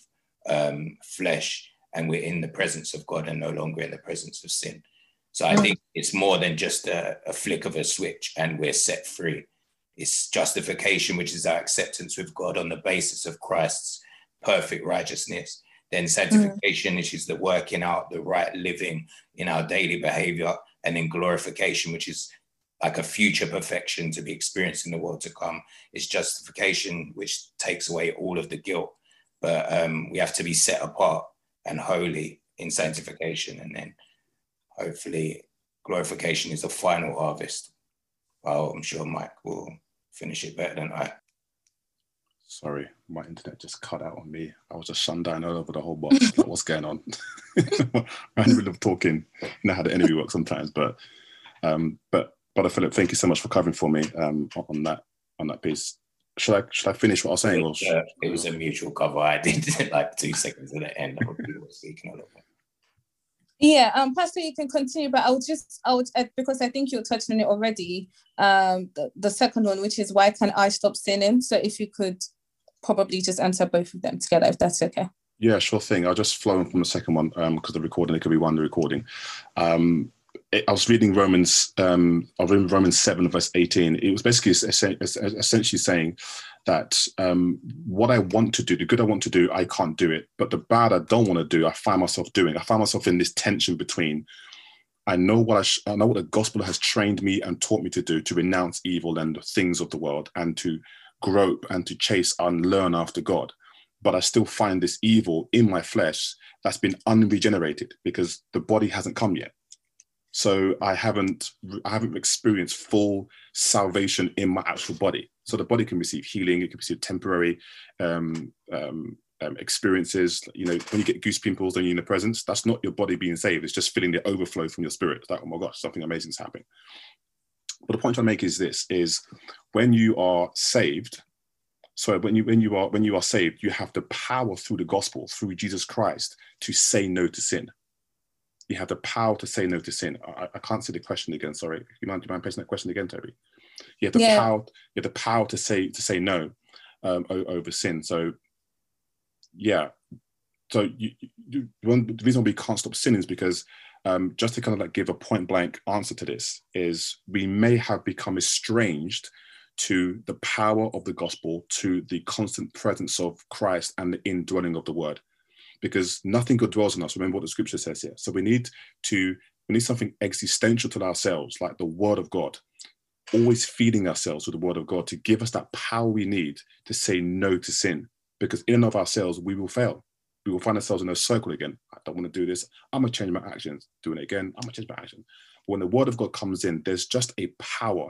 um, flesh and we're in the presence of God and no longer in the presence of sin. So I think it's more than just a, a flick of a switch and we're set free. It's justification, which is our acceptance with God on the basis of Christ's perfect righteousness. Then sanctification, mm. which is the working out the right living in our daily behavior. And then glorification, which is like a future perfection to be experienced in the world to come. It's justification, which takes away all of the guilt. But um, we have to be set apart and holy in sanctification. And then hopefully glorification is the final harvest. Well, I'm sure Mike will finish it better than I. Sorry, my internet just cut out on me. I was just shut down all over the whole box. like, what's going on? I'm in the middle of talking. You know how the enemy works sometimes, but um, but Brother Philip, thank you so much for covering for me um, on that on that piece. Should I should I finish what I was saying? It was, uh, it was a mutual cover. I did like two seconds at the end. I speaking a little bit. Yeah, um, Pastor, you can continue, but I would just, I would, uh, because I think you touched on it already. Um, the, the second one, which is why can I stop sinning? So if you could probably just answer both of them together, if that's okay. Yeah, sure thing. I'll just flow in from the second one because um, the recording, it could be one the recording. Um, I was reading Romans, um, I was Romans 7, verse 18. It was basically essentially saying that um, what I want to do, the good I want to do, I can't do it. But the bad I don't want to do, I find myself doing. I find myself in this tension between I know what I, sh- I know what the gospel has trained me and taught me to do to renounce evil and the things of the world and to grope and to chase and learn after God. But I still find this evil in my flesh that's been unregenerated because the body hasn't come yet. So I haven't I haven't experienced full salvation in my actual body. So the body can receive healing, it can receive temporary um, um, um, experiences. You know, when you get goose pimples and you're in the presence, that's not your body being saved. It's just feeling the overflow from your spirit. Like, oh my gosh, something amazing is happening. But the point I make is this: is when you are saved. So when you when you are when you are saved, you have the power through the gospel, through Jesus Christ, to say no to sin you have the power to say no to sin. I, I can't see the question again. Sorry, you mind, you mind posting that question again, Toby? You have the yeah. power. You have the power to say to say no um, over sin. So, yeah. So you, you, one, the reason why we can't stop sinning is because um, just to kind of like give a point blank answer to this is we may have become estranged to the power of the gospel, to the constant presence of Christ and the indwelling of the word because nothing good dwells in us. Remember what the scripture says here. So we need to we need something existential to ourselves, like the word of God. Always feeding ourselves with the word of God to give us that power we need to say no to sin. Because in and of ourselves, we will fail. We will find ourselves in a circle again. I don't want to do this. I'm gonna change my actions. Doing it again. I'm gonna change my action. When the word of God comes in, there's just a power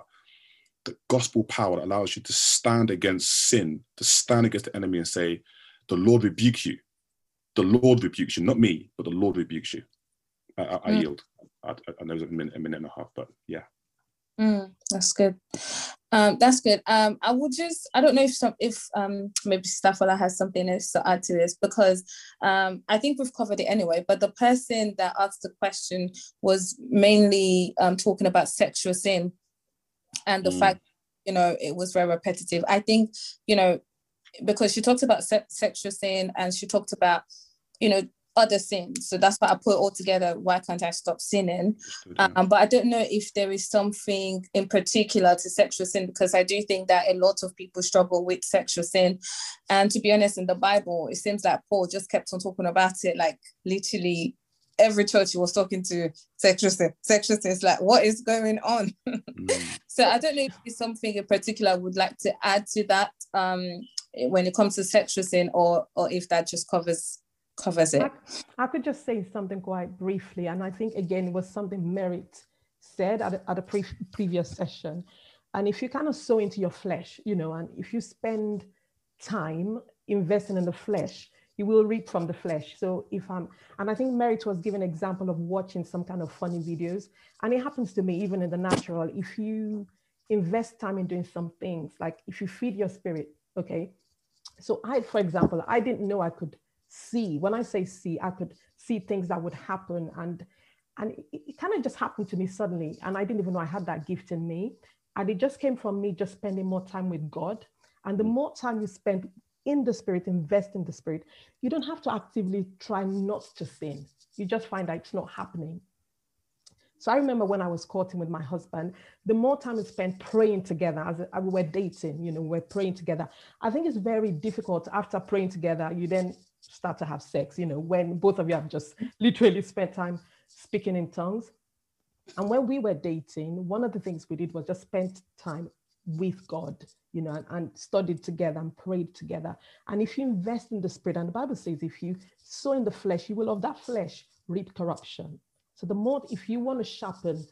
the gospel power that allows you to stand against sin, to stand against the enemy and say, The Lord rebuke you the Lord rebukes you, not me, but the Lord rebukes you. I, I, I mm. yield. I, I, know it's a minute, a minute and a half, but yeah. Mm, that's good. Um, that's good. Um, I would just, I don't know if some, if um, maybe Staffola has something else to add to this because um, I think we've covered it anyway. But the person that asked the question was mainly um, talking about sexual sin and the mm. fact, you know, it was very repetitive. I think, you know, because she talked about se- sexual sin and she talked about you know, other sins. So that's why I put all together. Why can't I stop sinning? Um, but I don't know if there is something in particular to sexual sin because I do think that a lot of people struggle with sexual sin. And to be honest, in the Bible, it seems like Paul just kept on talking about it, like literally every church he was talking to sexual sin. Sexual sin is like, what is going on? mm. So I don't know if there's something in particular I would like to add to that um, Eh, when it comes to sexual or or if that just covers covers it. I, I, could just say something quite briefly, and I think again it was something Merit said at a, at a pre- previous session. And if you kind of sow into your flesh, you know, and if you spend time investing in the flesh, you will reap from the flesh. So if I'm, and I think Merit was given example of watching some kind of funny videos, and it happens to me even in the natural. If you invest time in doing some things, like if you feed your spirit, okay. So I, for example, I didn't know I could see. When I say see, I could see things that would happen. And and it, it kind of just happened to me suddenly. And I didn't even know I had that gift in me. And it just came from me just spending more time with God. And the more time you spend in the spirit, invest in the spirit, you don't have to actively try not to sin. You just find that it's not happening. So I remember when I was courting with my husband, the more time we spent praying together as, we were dating, you know, we're praying together. I think it's very difficult after praying together, you then start to have sex, you know, when both of you have just literally spent time speaking in tongues. And when we were dating, one of the things we did was just spend time with God, you know, and, and, studied together and prayed together. And if you invest in the spirit, and the Bible says, if you sow in the flesh, you will of that flesh reap corruption. So the more, if you want to sharpen,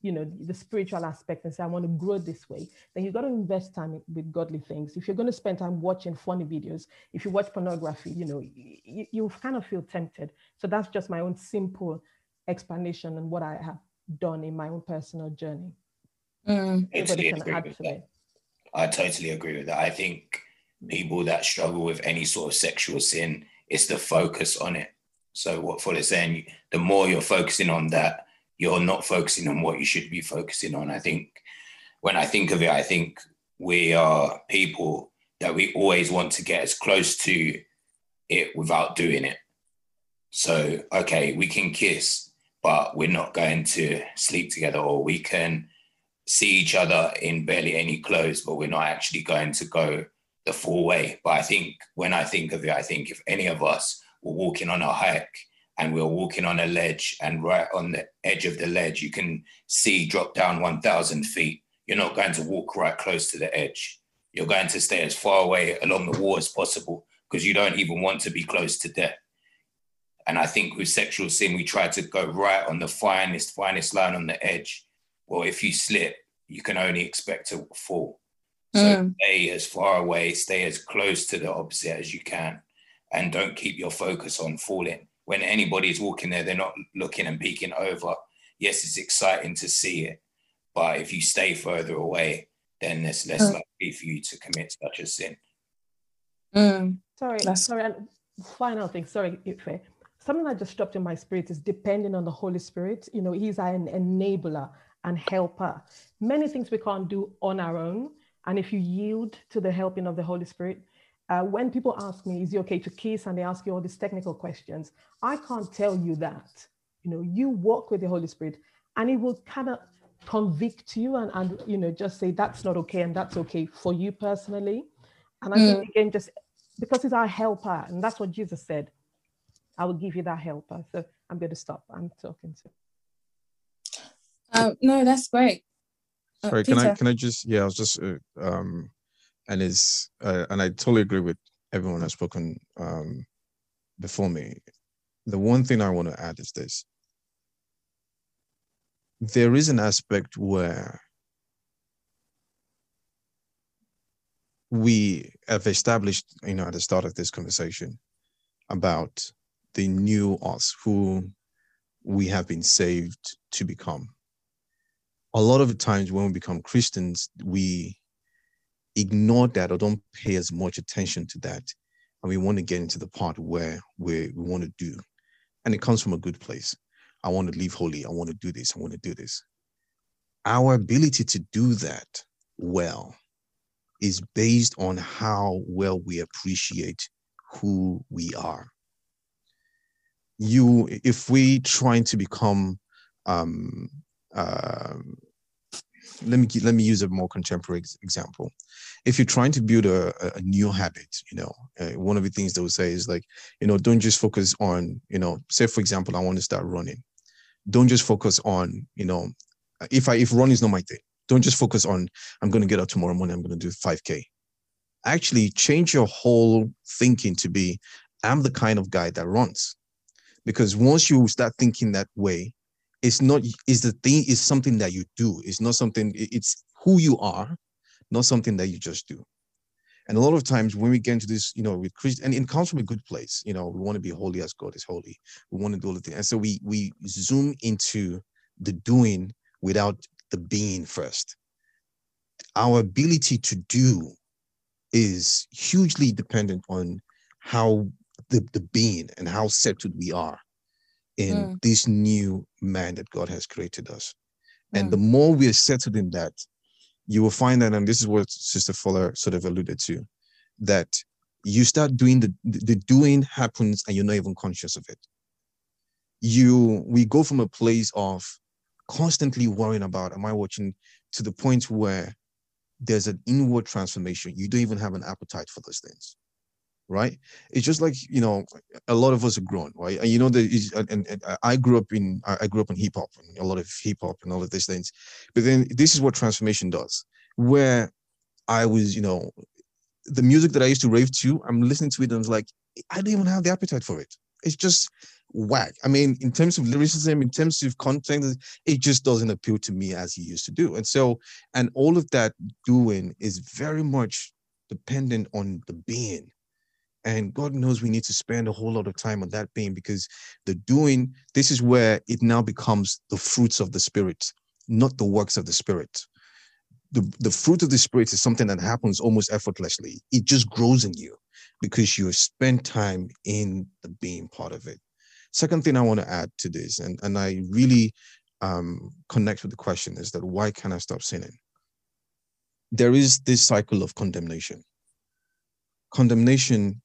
you know, the spiritual aspect and say, I want to grow this way, then you've got to invest time with godly things. If you're going to spend time watching funny videos, if you watch pornography, you know, you, you kind of feel tempted. So that's just my own simple explanation and what I have done in my own personal journey. Mm. Totally to I totally agree with that. I think people that struggle with any sort of sexual sin, it's the focus on it. So what Fola is saying, the more you're focusing on that, you're not focusing on what you should be focusing on. I think when I think of it, I think we are people that we always want to get as close to it without doing it. So, okay, we can kiss, but we're not going to sleep together, or we can see each other in barely any clothes, but we're not actually going to go the full way. But I think when I think of it, I think if any of us were walking on a hike and we are walking on a ledge and right on the edge of the ledge, you can see drop down 1,000 feet. You're not going to walk right close to the edge. You're going to stay as far away along the wall as possible because you don't even want to be close to death. And I think with sexual sin, we try to go right on the finest, finest line on the edge. Well, if you slip, you can only expect to fall. So mm. stay as far away, stay as close to the opposite as you can, and don't keep your focus on falling. When anybody is walking there, they're not looking and peeking over. Yes, it's exciting to see it, but if you stay further away, then it's less mm. likely for you to commit such a sin. Mm. Sorry, That's... sorry. And final thing, sorry, Ife. Something that just dropped in my spirit is depending on the Holy Spirit. You know, He's an enabler and helper. Many things we can't do on our own. And if you yield to the helping of the Holy Spirit, uh, when people ask me, is it okay to kiss? And they ask you all these technical questions, I can't tell you that. You know, you walk with the Holy Spirit and it will kind of convict you and, and, you know, just say that's not okay and that's okay for you personally. And I mm. think again, just because he's our helper, and that's what Jesus said, I will give you that helper. So I'm going to stop. I'm talking to. Um, no, that's great. Uh, Sorry, can I can I just yeah, I was just uh, um, and is uh, and I totally agree with everyone that's spoken um, before me. The one thing I want to add is this: there is an aspect where we have established, you know, at the start of this conversation about the new us who we have been saved to become a lot of times when we become Christians, we ignore that or don't pay as much attention to that. And we want to get into the part where we, we want to do. And it comes from a good place. I want to live holy. I want to do this. I want to do this. Our ability to do that well is based on how well we appreciate who we are. You, if we trying to become um, um, let me let me use a more contemporary example. If you're trying to build a, a new habit, you know, uh, one of the things they would say is like, you know, don't just focus on, you know, say for example, I want to start running. Don't just focus on, you know, if I if running is not my thing, don't just focus on I'm going to get up tomorrow morning. I'm going to do 5k. Actually, change your whole thinking to be I'm the kind of guy that runs, because once you start thinking that way, it's not is the thing is something that you do. It's not something it's who you are not something that you just do. And a lot of times when we get into this you know with christ and it comes from a good place you know we want to be holy as god is holy. We want to do all the things and so we we zoom into the doing without the being first. Our ability to do is hugely dependent on how the, the being and how settled we are in mm. this new man that God has created us. And mm. the more we are settled in that, you will find that, and this is what Sister Fola sort of alluded to, that you start doing the the doing happens and you're not even conscious of it. You we go from a place of constantly worrying about am I watching to the point where there's an inward transformation. You don't even have an appetite for those things right? It's just like you know, a lot of us are grown, right? And you know, the and, and I grew up in I grew up in hip hop and a lot of hip hop and all of these things. But then this is what transformation does, where I was, you know, the music that I used to rave to, I'm listening to it and I was like, I don't even have the appetite for it. It's just whack. I mean, in terms of lyricism, in terms of content, it just doesn't appeal to me as he used to do. And so, and all of that doing is very much dependent on the being and God knows we need to spend a whole lot of time on that being because the doing, this is where it now becomes the fruits of the spirit, not the works of the spirit. The, the fruit of the spirit is something that happens almost effortlessly. It just grows in you because you spend time in the being part of it. Second thing I want to add to this, and, and I really um, connect with the question, is that why can't I stop sinning? There is this cycle of condemnation. Condemnation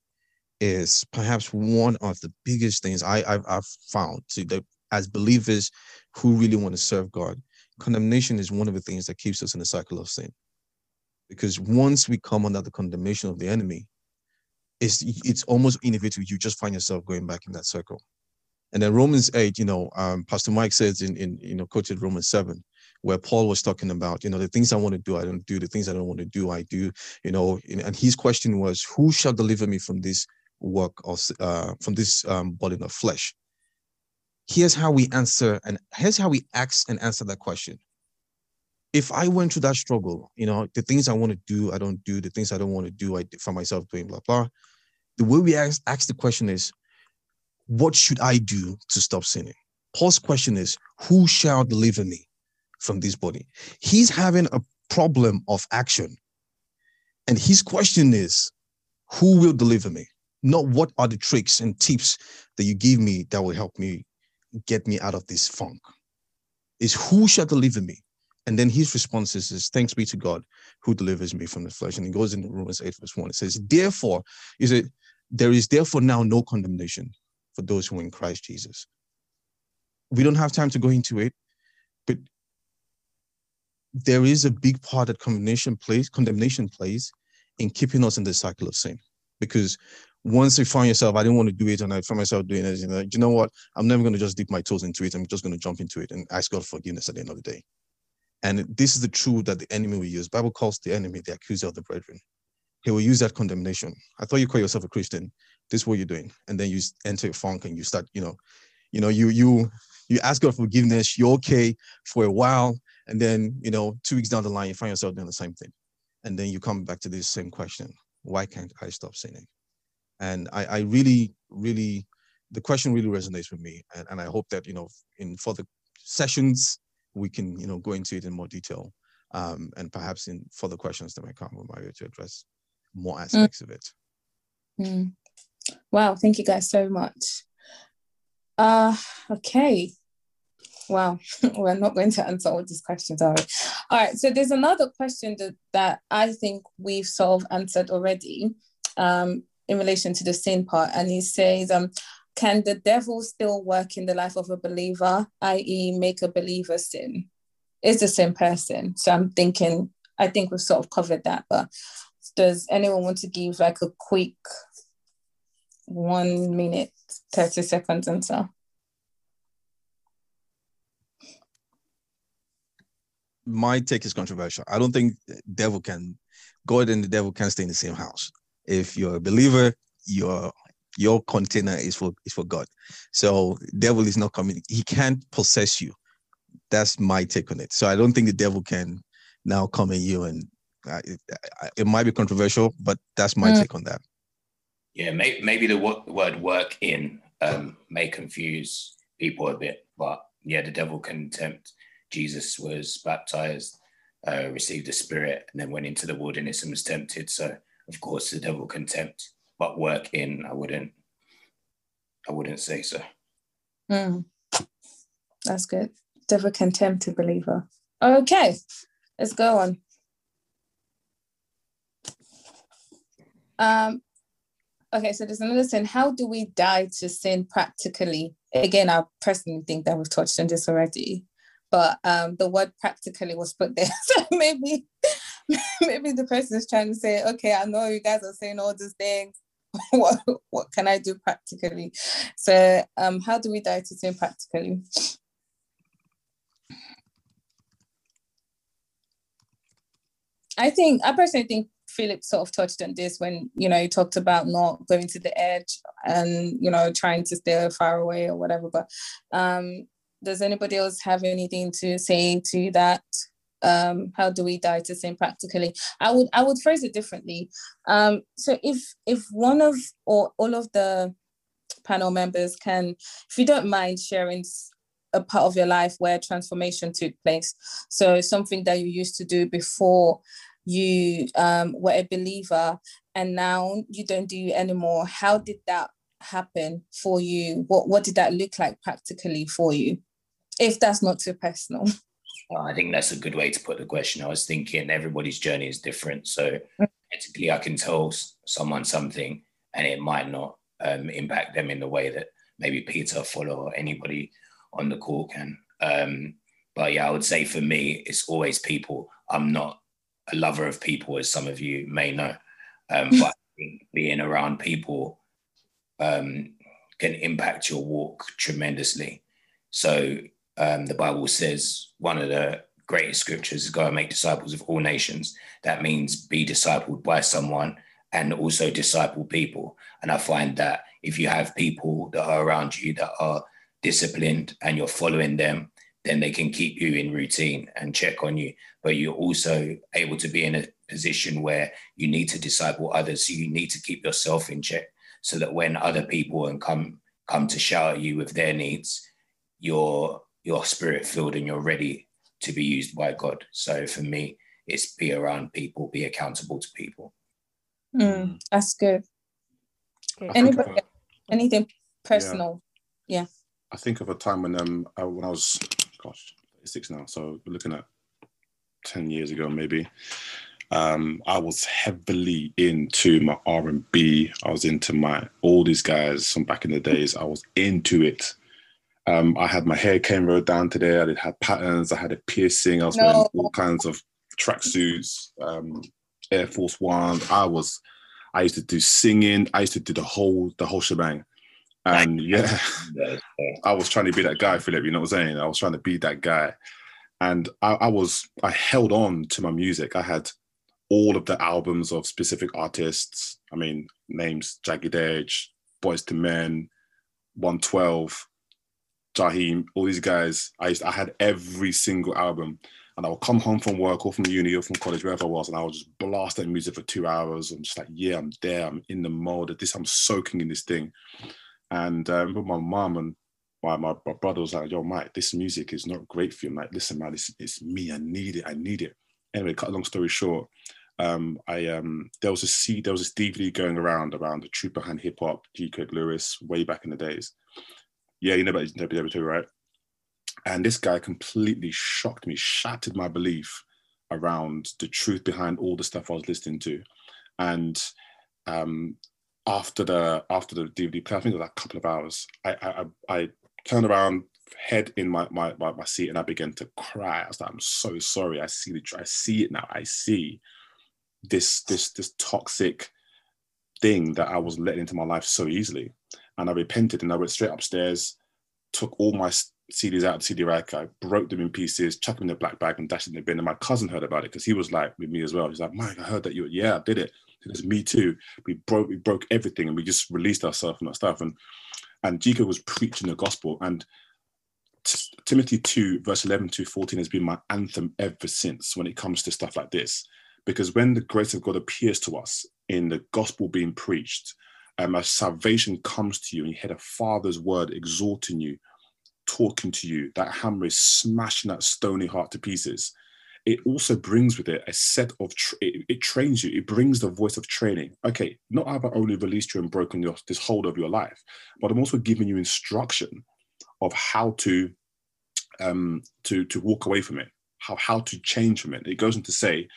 is perhaps one of the biggest things I, I've, I've found to that as believers who really want to serve God. Condemnation is one of the things that keeps us in the cycle of sin. Because once we come under the condemnation of the enemy, it's it's almost inevitable. You just find yourself going back in that circle. And then Romans 8, you know, um, Pastor Mike says in, in you know, quoted Romans 7, where Paul was talking about, you know, the things I want to do, I don't do, the things I don't want to do, I do, you know, and his question was, who shall deliver me from this work of uh, from this um, body of flesh. Here's how we answer, and here's how we ask and answer that question. If I went through that struggle, you know, the things I want to do, I don't do. The things I don't want to do, I find myself doing blah blah. The way we ask, ask the question is, what should I do to stop sinning? Paul's question is, who shall deliver me from this body? He's having a problem of action. And his question is, who will deliver me? Not what are the tricks and tips that you give me that will help me get me out of this funk. Is who shall deliver me? And then his response is, is thanks be to God who delivers me from the flesh. And he goes into Romans 8, verse 1. It says, Therefore, is it there is therefore now no condemnation for those who are in Christ Jesus. We don't have time to go into it, but there is a big part that condemnation plays, condemnation plays in keeping us in the cycle of sin. Because once you find yourself, I didn't want to do it, and I find myself doing it, you know, you know what? I'm never going to just dip my toes into it. I'm just going to jump into it and ask God forgiveness at the end of the day. And this is the truth that the enemy will use. Bible calls the enemy the accuser of the brethren. He will use that condemnation. I thought you call yourself a Christian. This is what you're doing, and then you enter a funk and you start, you know, you know, you you you ask God forgiveness. You're okay for a while, and then you know, two weeks down the line, you find yourself doing the same thing, and then you come back to this same question: Why can't I stop sinning? And I, I really, really, the question really resonates with me. And, and I hope that, you know, in further sessions, we can, you know, go into it in more detail. Um, and perhaps in further questions that might come, we might be able to address more mm. aspects mm. of it. Mm. Wow, thank you guys so much. Uh, okay. Wow, we're not going to answer all these questions, are we? All right, so there's another question that, that I think we've sort of answered already. Um, in relation to the sin part, and he says, um, can the devil still work in the life of a believer, i.e., make a believer sin? Is the same person. So I'm thinking, I think we've sort of covered that, but does anyone want to give like a quick one minute, 30 seconds answer? My take is controversial. I don't think devil can, God and the devil can stay in the same house if you're a believer, your your container is for is for God. So devil is not coming. He can't possess you. That's my take on it. So I don't think the devil can now come at you and uh, it, it, might be controversial, but that's my mm. take on that. Yeah, may, maybe the word work in um, may confuse people a bit, but yeah, the devil can tempt. Jesus was baptized, uh, received the Spirit, and then went into the wilderness and was tempted. So of course, the devil contempt, but work in, I wouldn't, I wouldn't say so. Mm. That's good. Devil contempt to believer. Okay, let's go on. Um, okay, so there's another sin. How do we die to sin practically? Again, I personally think that we've touched on this already, but um, the word practically was put there. So maybe maybe the person is trying to say, okay, I know you guys are saying all these things. what, what can I do practically? So, um, how do we die to sin practically? I think I personally think Philip sort of touched on this when you know he talked about not going to the edge and you know trying to stay far away or whatever. But um, does anybody else have anything to say to that? Um, how do we die to sin practically? I would I would phrase it differently. Um, so if if one of or all of the panel members can, if you don't mind sharing a part of your life where transformation took place. So something that you used to do before you um, were a believer and now you don't do anymore. How did that happen for you? What what did that look like practically for you? If that's not too personal. Well, I think that's a good way to put the question. I was thinking everybody's journey is different. So technically I can tell someone something and it might not um, impact them in the way that maybe Peter, Fola, or anybody on the call can. Um, but yeah, I would say for me, it's always people. I'm not a lover of people, as some of you may know. Um, but being around people um, can impact your walk tremendously. So um, the Bible says one of the greatest scriptures is go and make disciples of all nations. That means be discipled by someone and also disciple people. And I find that if you have people that are around you that are disciplined and you're following them, then they can keep you in routine and check on you. But you're also able to be in a position where you need to disciple others. So you need to keep yourself in check so that when other people and come come to shout at you with their needs, you're you're spirit filled and you're ready to be used by God. So for me, it's be around people, be accountable to people. Mm, that's good. Okay. Anybody, anything personal? Yeah. yeah. I think of a time when um I, when I was gosh six now, so we're looking at ten years ago maybe. Um, I was heavily into my R and B. I was into my all these guys from back in the days. I was into it. Um, I had my hair came rolled down today. I did have patterns. I had a piercing. I was no. wearing all kinds of tracksuits, um, Air Force One. I was. I used to do singing. I used to do the whole the whole shebang. And yeah, I was trying to be that guy, Philip. You know what I'm saying? I was trying to be that guy. And I, I was, I held on to my music. I had all of the albums of specific artists. I mean, names Jagged Edge, Boyz II Men, 112, Jaheim, all these guys. I used, I had every single album. And I would come home from work or from uni or from college, wherever I was, and I would just blast that music for two hours. I'm just like, yeah, I'm there. I'm in the mode this. I'm soaking in this thing. And um, with my mom and my, my, brother was like, yo, Mike, this music is not great for you. I'm like, listen, man, it's, it's me. I need it. I need it. Anyway, cut a long story short, um, I um, there was a C, there was this DVD going around around the True Behind Hip Hop, G Craige Lewis, way back in the days. Yeah, you know about WW2, right? And this guy completely shocked me, shattered my belief around the truth behind all the stuff I was listening to. And um, after the after the DVD play, I think it was like a couple of hours. I I, I turned around, head in my, my my my seat, and I began to cry. I was like, I'm so sorry. I see the I see it now. I see this this this toxic thing that I was letting into my life so easily, and I repented. And I went straight upstairs, took all my CDs out of CD rack. I broke them in pieces, chucked them in the black bag, and dashed it in the bin. And my cousin heard about it because he was like with me as well. He's like, Mike, I heard that you. Yeah, I did it it's me too. We broke we broke everything and we just released ourselves from that stuff. And and Jika was preaching the gospel. And T- Timothy 2, verse 11 to 14 has been my anthem ever since when it comes to stuff like this. Because when the grace of God appears to us in the gospel being preached, um, as salvation comes to you and you hear the Father's word exhorting you, talking to you, that hammer is smashing that stony heart to pieces. It also brings with it a set of tra- it, it, trains you. It brings the voice of training. Okay not have I only released you and broken your, this hold of your life but i'm also giving you instruction of how to um to to walk away from it how how to change from it. It goes on to say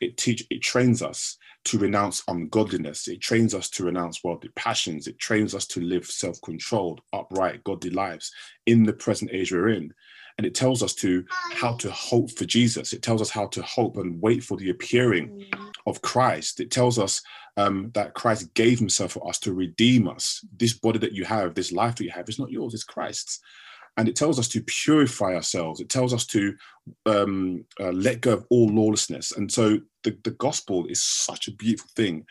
it teach it trains us to renounce ungodliness. It trains us to renounce worldly passions. It trains us to live self controlled, upright, godly lives in the present age we're in. And it tells us to how to hope for Jesus. It tells us how to hope and wait for the appearing of Christ. It tells us um, that Christ gave himself for us to redeem us. This body that you have, this life that you have, is not yours, it's Christ's and it tells us to purify ourselves. It tells us to um, uh, let go of all lawlessness. And so the, the gospel is such a beautiful thing.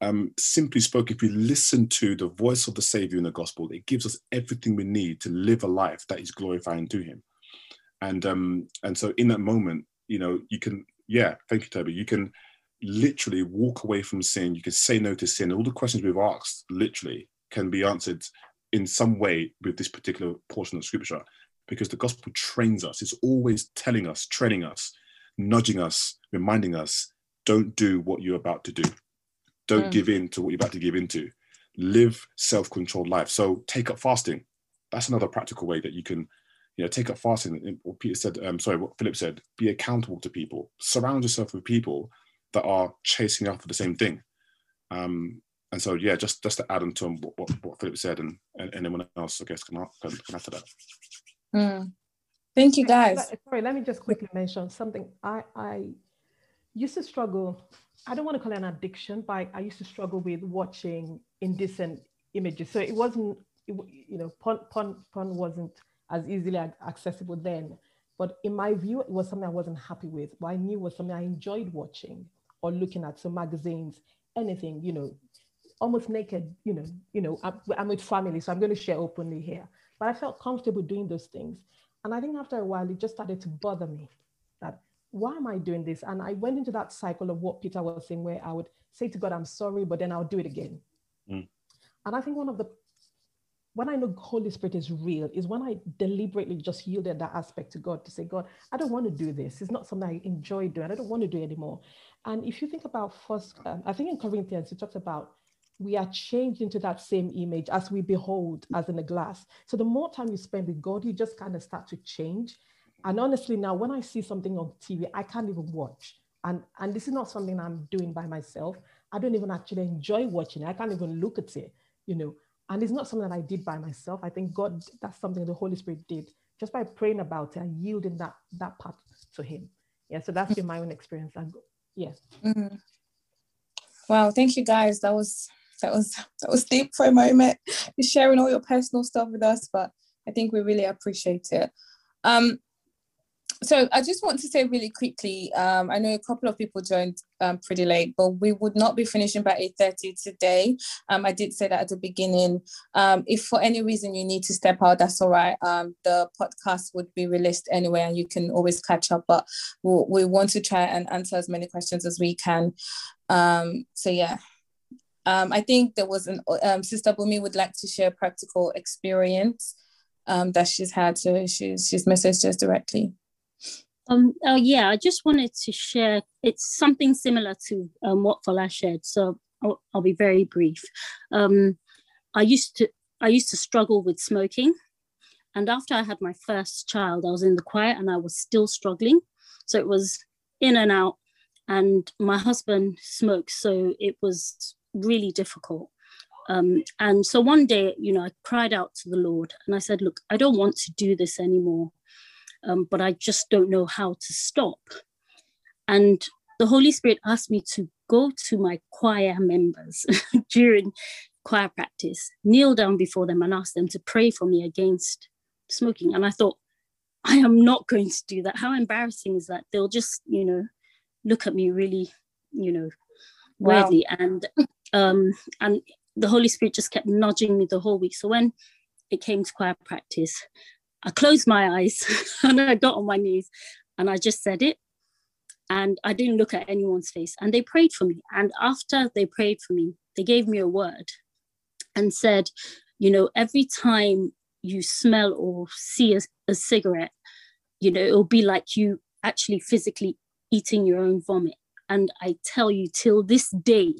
Um, simply spoken, if we listen to the voice of the Savior in the gospel, it gives us everything we need to live a life that is glorifying to Him. And um, and so in that moment, you know, you can, yeah, thank you, Toby. You can literally walk away from sin. You can say no to sin. All the questions we've asked, literally, can be answered in some way with this particular portion of scripture because the gospel trains us. It's always telling us, training us, nudging us, reminding us don't do what you're about to do. Don't mm. give in to what you're about to give into. Live self controlled life. So take up fasting. That's another practical way that you can. You know, take up fasting. What Peter said, um, sorry, what Philip said, be accountable to people. Surround yourself with people that are chasing after the same thing. Um, and so yeah, just just to add on to what, what, what Philip said, and, and anyone else, I guess, can, can, can add to that. Mm. Thank you, guys. Sorry, let me just quickly mention something. I I used to struggle. I don't want to call it an addiction, but I, I used to struggle with watching indecent images. So it wasn't, it, you know, porn, porn, porn wasn't as easily accessible then. But in my view, it was something I wasn't happy with. What I knew was something I enjoyed watching or looking at. So magazines, anything, you know, almost naked, you know, you know, I'm, I'm with family, so I'm going to share openly here. But I felt comfortable doing those things. And I think after a while, it just started to bother me that why am I doing this? And I went into that cycle of what Peter was saying, where I would say to God, I'm sorry, but then I'll do it again. Mm. And I think one of the when I know Holy Spirit is real is when I deliberately just yielded that aspect to God to say, God, I don't want to do this. It's not something I enjoy doing. I don't want to do it anymore. And if you think about first, um, I think in Corinthians, it talks about we are changed into that same image as we behold as in a glass. So the more time you spend with God, you just kind of start to change. And honestly, now when I see something on TV, I can't even watch. And, and this is not something I'm doing by myself. I don't even actually enjoy watching it. I can't even look at it, you know. And it's not something that I did by myself. I think God, that's something the Holy Spirit did just by praying about it and yielding that that part to Him. Yeah. So that's been my own experience. And yes. Mm-hmm. Wow. Thank you guys. That was that was that was deep for a moment. You're sharing all your personal stuff with us, but I think we really appreciate it. Um, so I just want to say really quickly, um, I know a couple of people joined um, pretty late, but we would not be finishing by 8.30 today. Um, I did say that at the beginning. Um, if for any reason you need to step out, that's all right. Um, the podcast would be released anyway, and you can always catch up, but we'll, we want to try and answer as many questions as we can. Um, so yeah. Um, I think there was an um, Sister Bumi would like to share practical experience um, that she's had, so she's she's messaged us directly. Um, oh yeah, I just wanted to share. It's something similar to um, what Fola shared, so I'll, I'll be very brief. Um, I used to I used to struggle with smoking, and after I had my first child, I was in the choir and I was still struggling. So it was in and out, and my husband smokes, so it was really difficult. Um, and so one day, you know, I cried out to the Lord and I said, Look, I don't want to do this anymore, um, but I just don't know how to stop. And the Holy Spirit asked me to go to my choir members during choir practice, kneel down before them and ask them to pray for me against smoking. And I thought, I am not going to do that. How embarrassing is that? They'll just, you know, look at me really, you know, weirdly. Wow. And um, and the Holy Spirit just kept nudging me the whole week. So when it came to choir practice, I closed my eyes and I got on my knees and I just said it. And I didn't look at anyone's face. And they prayed for me. And after they prayed for me, they gave me a word and said, you know, every time you smell or see a, a cigarette, you know, it'll be like you actually physically eating your own vomit. And I tell you, till this day,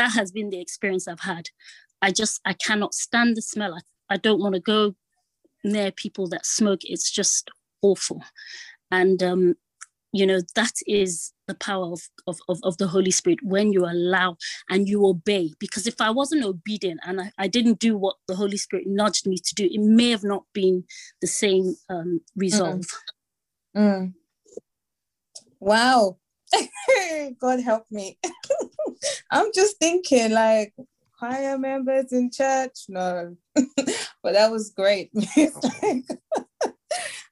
that has been the experience I've had. I just I cannot stand the smell. I, I don't want to go near people that smoke. It's just awful. And um, you know, that is the power of, of, of, of the Holy Spirit when you allow and you obey. Because if I wasn't obedient and I, I didn't do what the Holy Spirit nudged me to do, it may have not been the same um, resolve. Mm. Wow. God help me. I'm just thinking like choir members in church. No, but that was great.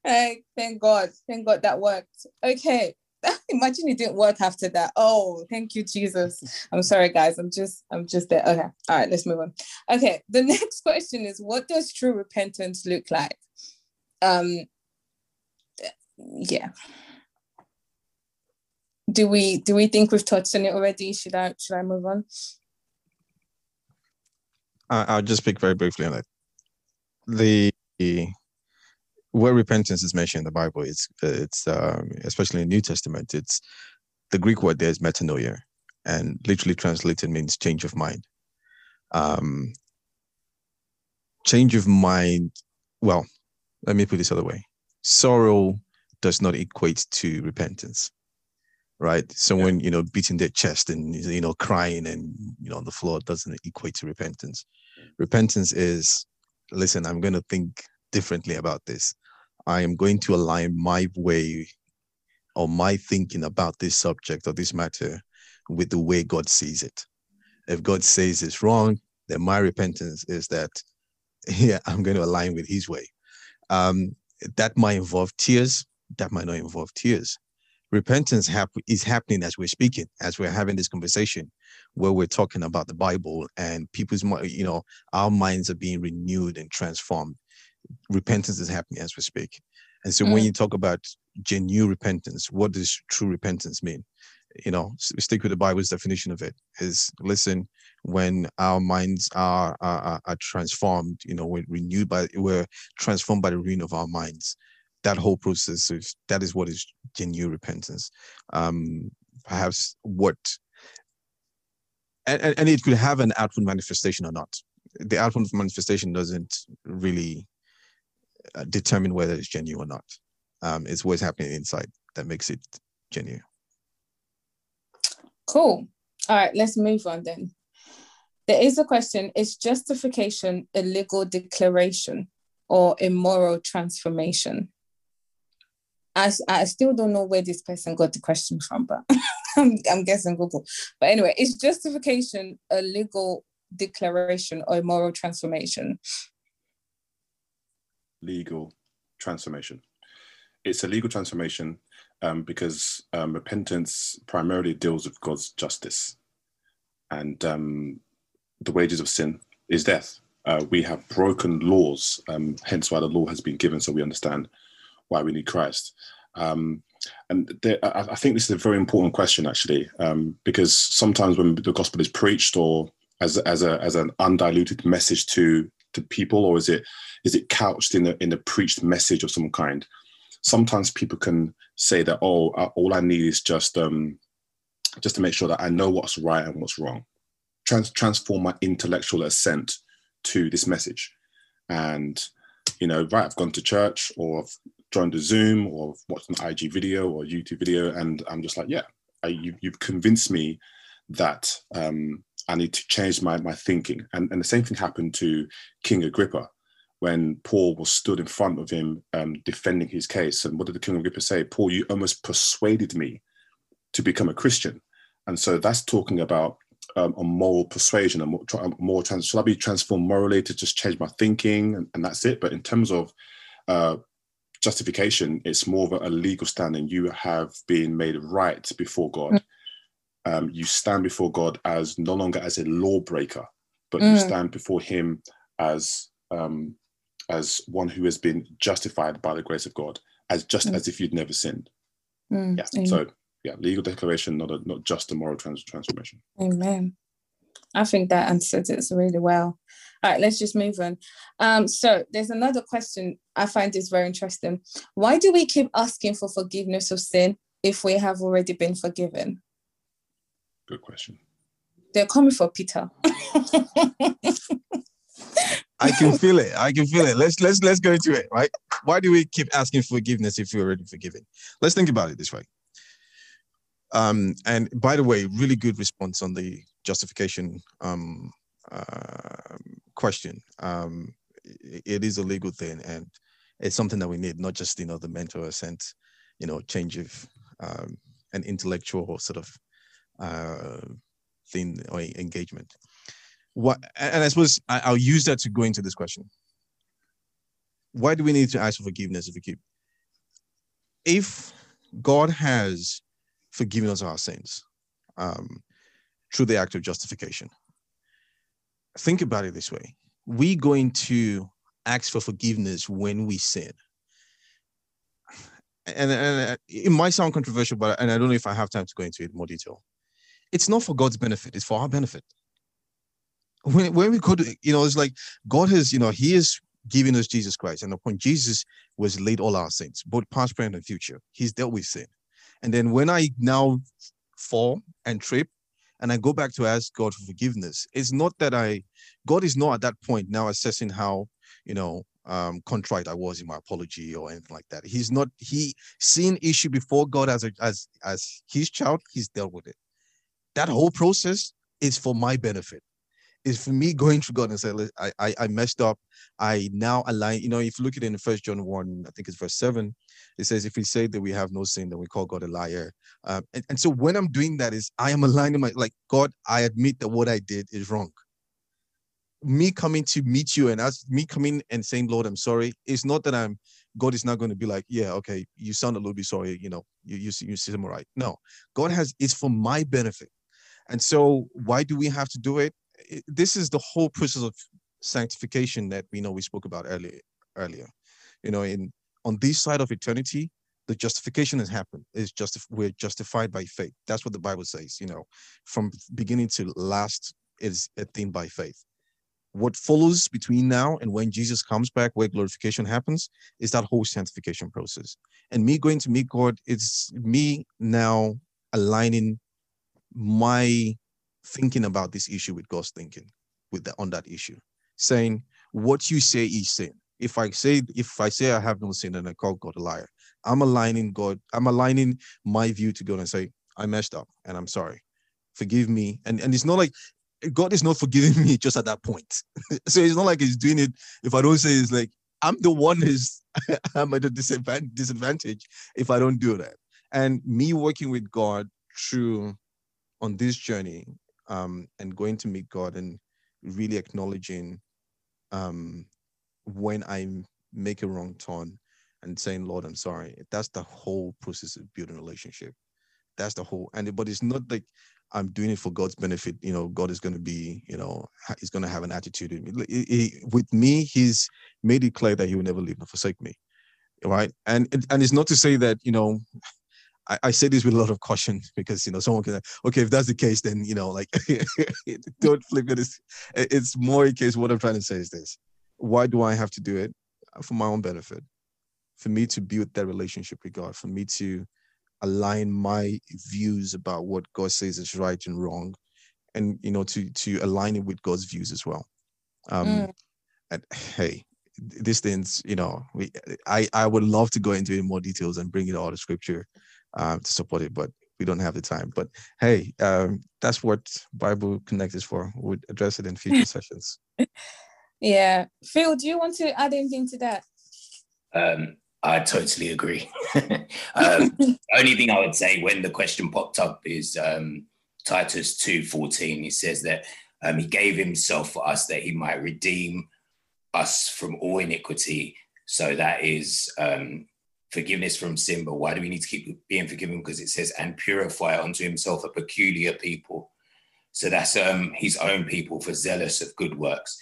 like, thank God, thank God that worked. Okay, imagine it didn't work after that. Oh, thank you, Jesus. I'm sorry, guys. I'm just, I'm just there. Okay, all right, let's move on. Okay, the next question is, what does true repentance look like? Um, yeah do we do we think we've touched on it already? Should I should I move on? I'll just speak very briefly on it. The where repentance is mentioned in the Bible, it's it's um, especially in the New Testament, it's the Greek word there is metanoia, and literally translated means change of mind. Um, change of mind. Well, let me put this other way: sorrow does not equate to repentance right? Someone, yeah. you know, beating their chest and, you know, crying and, you know, on the floor doesn't equate to repentance. Repentance is, listen, I'm going to think differently about this. I am going to align my way or my thinking about this subject or this matter with the way God sees it. If God says it's wrong, then my repentance is that, yeah, I'm going to align with his way. Um, that might involve tears. That might not involve tears repentance hap- is happening as we're speaking, as we're having this conversation, where we're talking about the Bible and people's, you know, our minds are being renewed and transformed. Repentance is happening as we speak. And so mm. when you talk about genuine repentance, what does true repentance mean? You know, stick with the Bible's definition of it is listen, when our minds are, are, are transformed, you know, we're renewed by, we're transformed by the renewing of our minds that whole process of that is what is genuine repentance. Um perhaps what and, and it could have an outward manifestation or not. The outward manifestation doesn't really uh, determine whether it's genuine or not. Um it's what's happening inside that makes it genuine. Cool. All right let's move on then. There is a question is justification a legal declaration or a moral transformation I, I still don't know where this person got the question from, but I'm, I'm guessing Google. But anyway, is justification a legal declaration or a moral transformation? Legal transformation. It's a legal transformation um, because um, repentance primarily deals with God's justice. And um, the wages of sin is death. Uh, we have broken laws, um, hence why the law has been given, so we understand why we need Christ. Um, and there, I, think this is a very important question, actually, um, because sometimes when the gospel is preached or as, as, a, as an undiluted message to, to people, or is it, is it couched in a, in a preached message of some kind? Sometimes people can say that, oh, all I need is just, um, just to make sure that I know what's right and what's wrong. Trans- transform my intellectual assent to this message. And you know, right, I've gone to church or I've joined a Zoom or watched an IG video or YouTube video, and I'm just like, yeah, I, you, have convinced me that um, I need to change my my thinking. And and the same thing happened to King Agrippa when Paul was stood in front of him um, defending his case. And what did the King Agrippa say? Paul, you almost persuaded me to become a Christian. And so that's talking about um, a moral persuasion, a more, more trans- shall I be transformed morally to just change my thinking and, and that's it. But in terms of uh, justification, it's more of a, legal standing. You have been made right before God. Mm. Um, you stand before God as no longer as a lawbreaker, but mm. you stand before Him as um, as one who has been justified by the grace of God, as just mm. as if you'd never sinned. Mm. Yeah. So yeah, legal declaration, not a, not just a moral trans- transformation. Amen. I think that answers it really well. All right, let's just move on. Um, so there's another question I find this very interesting. Why do we keep asking for forgiveness of sin if we have already been forgiven? Good question. They're coming for Peter. I can feel it. I can feel it. Let's let's let's go into it, right? Why do we keep asking forgiveness if we're already forgiven? Let's think about it this way. Um, and by the way, really good response on the justification um, uh, question. Um, it, it is a legal thing, and it's something that we need, not just you know the mental assent, you know, change of um, an intellectual sort of uh, thing or engagement. What, and I suppose I, I'll use that to go into this question. Why do we need to ask for forgiveness if we keep? If God has forgiven us our sins um, through the act of justification, think about it this way: we going to ask for forgiveness when we sin. And, and it might sound controversial, but and I don't know if I have time to go into it in more detail. It's not for God's benefit; it's for our benefit. When, when we could, you know, it's like God has, you know, He is giving us Jesus Christ, and upon Jesus was laid all our sins, both past, present, and future. He's dealt with sin, and then when I now fall and trip, and I go back to ask God for forgiveness, it's not that I, God is not at that point now assessing how, you know, um, contrite I was in my apology or anything like that. He's not, he seen issue before God as a, as, as his child, he's dealt with it. That whole process is for my benefit is for me going to God and say, I, I, I messed up. I now align, you know, if you look at it in First John 1, I think it's verse 7, it says, if we say that we have no sin, then we call God a liar. Um, and, and so when I'm doing that is I am aligning my, like, God, I admit that what I did is wrong. Me coming to meet you and as me coming and saying, Lord, I'm sorry, it's not that I'm, God is not going to be like, yeah, okay, you sound a little bit sorry, you know, you, you, you see them right. No, God has, it's for my benefit. And so why do we have to do it? This is the whole process of sanctification that we know we spoke about earlier earlier. You know in on this side of eternity the justification has happened. Is just we're justified by faith. That's what the bible says you know. From beginning to last is a thing by faith. What follows between now and when jesus comes back where glorification happens is that whole sanctification process. And me going to meet god it's me now aligning my thinking about this issue with God's thinking with the, on that issue, saying what you say is sin. If I say if I say I have no sin and I call God a liar, I'm aligning God. I'm aligning my view to God and say I messed up and I'm sorry. Forgive me. And and it's not like God is not forgiving me just at that point. so it's not like He's doing it. If I don't say it's like I'm the one who's I'm at a disadvantage if I don't do that. And me working with God through on this journey um, and going to meet God and really acknowledging um, when I make a wrong turn and saying, Lord, I'm sorry. That's the whole process of building a relationship. That's the whole, and but it's not like I'm doing it for God's benefit. You know, God is going to be, you know, he's going to have an attitude me. He, he, with me, he's made it clear that he will never leave nor forsake me. Right. And, and it's not to say that, you know, I, I, say this with a lot of caution because you know someone can okay if that's the case then you know like don't flip it. It's, it's more in case what I'm trying to say is this: why do I have to do it for my own benefit? For me to build that relationship with God, for me to align my views about what God says is right and wrong, and you know to to align it with God's views as well. Um, mm. and hey, these things, you know, we I I would love to go into it in more details and bring it all to scripture uh, to support it, but we don't have the time. But hey, um, that's what Bible Connect is for. We'll address it in future sessions. Yeah, Phil, do you want to add anything to that? Um, I totally agree. um, only thing I would say when the question popped up is um, Titus two fourteen. He says that um, he gave himself for us that he might redeem us from all iniquity. So that is um, forgiveness from sin, but why do we need to keep being forgiven? Because it says, and purify unto himself a peculiar people. So that's um, his own people for zealous of good works.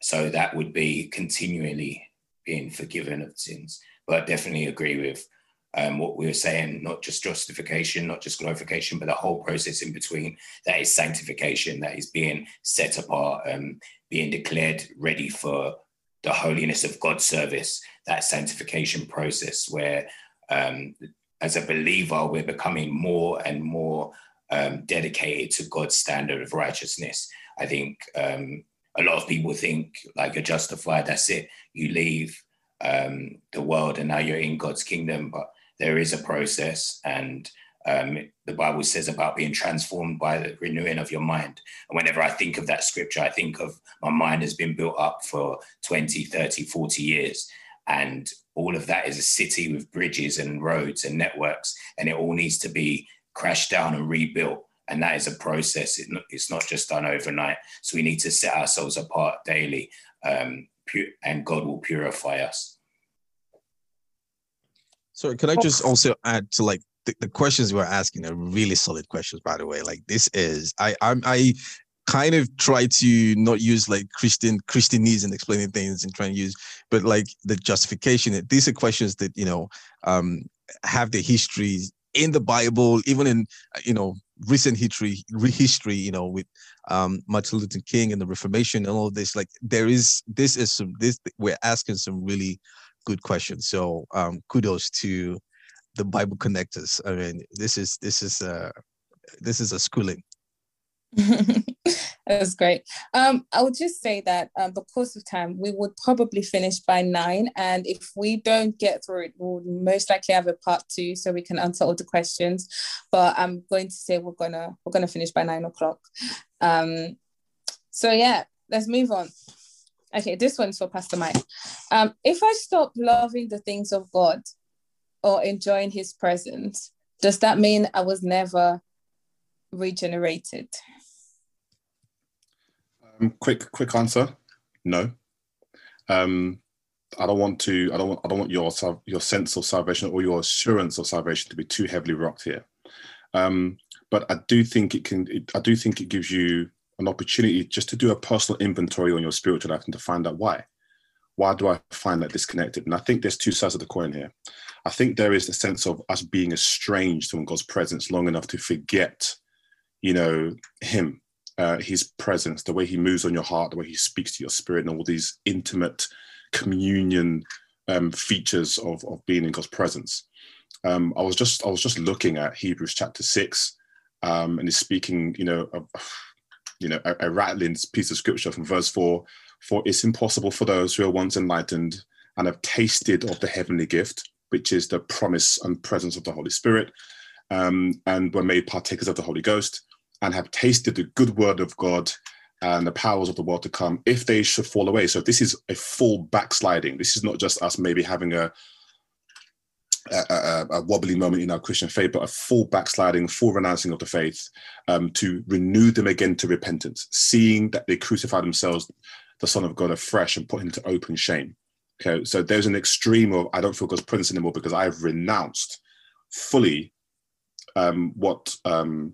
So that would be continually being forgiven of sins. But I definitely agree with um, what we were saying, not just justification, not just glorification, but the whole process in between. That is sanctification, that is being set apart, um, being declared ready for the holiness of God's service, that sanctification process where, um, as a believer, we're becoming more and more um, dedicated to God's standard of righteousness. I think um, a lot of people think like you're justified, that's it, you leave um, the world and now you're in God's kingdom, but there is a process and Um, the Bible says about being transformed by the renewing of your mind. And whenever I think of that scripture, I think of my mind has been built up for 20, 30, 40 years. And all of that is a city with bridges and roads and networks, and it all needs to be crashed down and rebuilt. And that is a process. It, it's not just done overnight. So we need to set ourselves apart daily, um, and God will purify us. Sorry, could I just also add to like the, the questions we're asking are really solid questions, by the way. Like this is I I'm I kind of try to not use like Christian Christianese and explaining things and trying to use, but like the justification. These are questions that you know um have the histories in the Bible, even in you know recent history, history, you know, with um Martin Luther King and the Reformation and all this. Like there is this is some this we're asking some really good questions. So um kudos to the Bible connectors. I mean, this is this is uh this is a schooling. That's great. Um, I would just say that um, because of time, we would probably finish by nine, and if we don't get through it, we'll most likely have a part two so we can answer all the questions. But I'm going to say we're gonna we're gonna finish by nine o'clock. Um, so yeah, let's move on. Okay, this one's for Pastor Mike. Um, if I stop loving the things of God, or enjoying his presence, does that mean I was never regenerated? Um, quick, quick answer: No. Um, I don't want to. I don't. I don't want your your sense of salvation or your assurance of salvation to be too heavily rocked here. Um, but I do think it can. It, I do think it gives you an opportunity just to do a personal inventory on your spiritual life and to find out why. Why do I find that disconnected? And I think there's two sides of the coin here. I think there is the sense of us being estranged from God's presence long enough to forget, you know, Him, uh, His presence, the way He moves on your heart, the way He speaks to your spirit, and all these intimate communion um, features of, of being in God's presence. Um, I was just I was just looking at Hebrews chapter six, um, and he's speaking, you know, of, you know, a, a rattling piece of scripture from verse four. For it's impossible for those who are once enlightened and have tasted of the heavenly gift which is the promise and presence of the Holy Spirit, um, and were made partakers of the Holy Ghost, and have tasted the good word of God and the powers of the world to come, if they should fall away. So this is a full backsliding. This is not just us maybe having a a, a, a, wobbly moment in our Christian faith, but a full backsliding, full renouncing of the faith, um, to renew them again to repentance, seeing that they crucify themselves, the Son of God, afresh and put him to open shame. Okay, so there's an extreme of I don't feel God's presence anymore because I've renounced fully um, what um,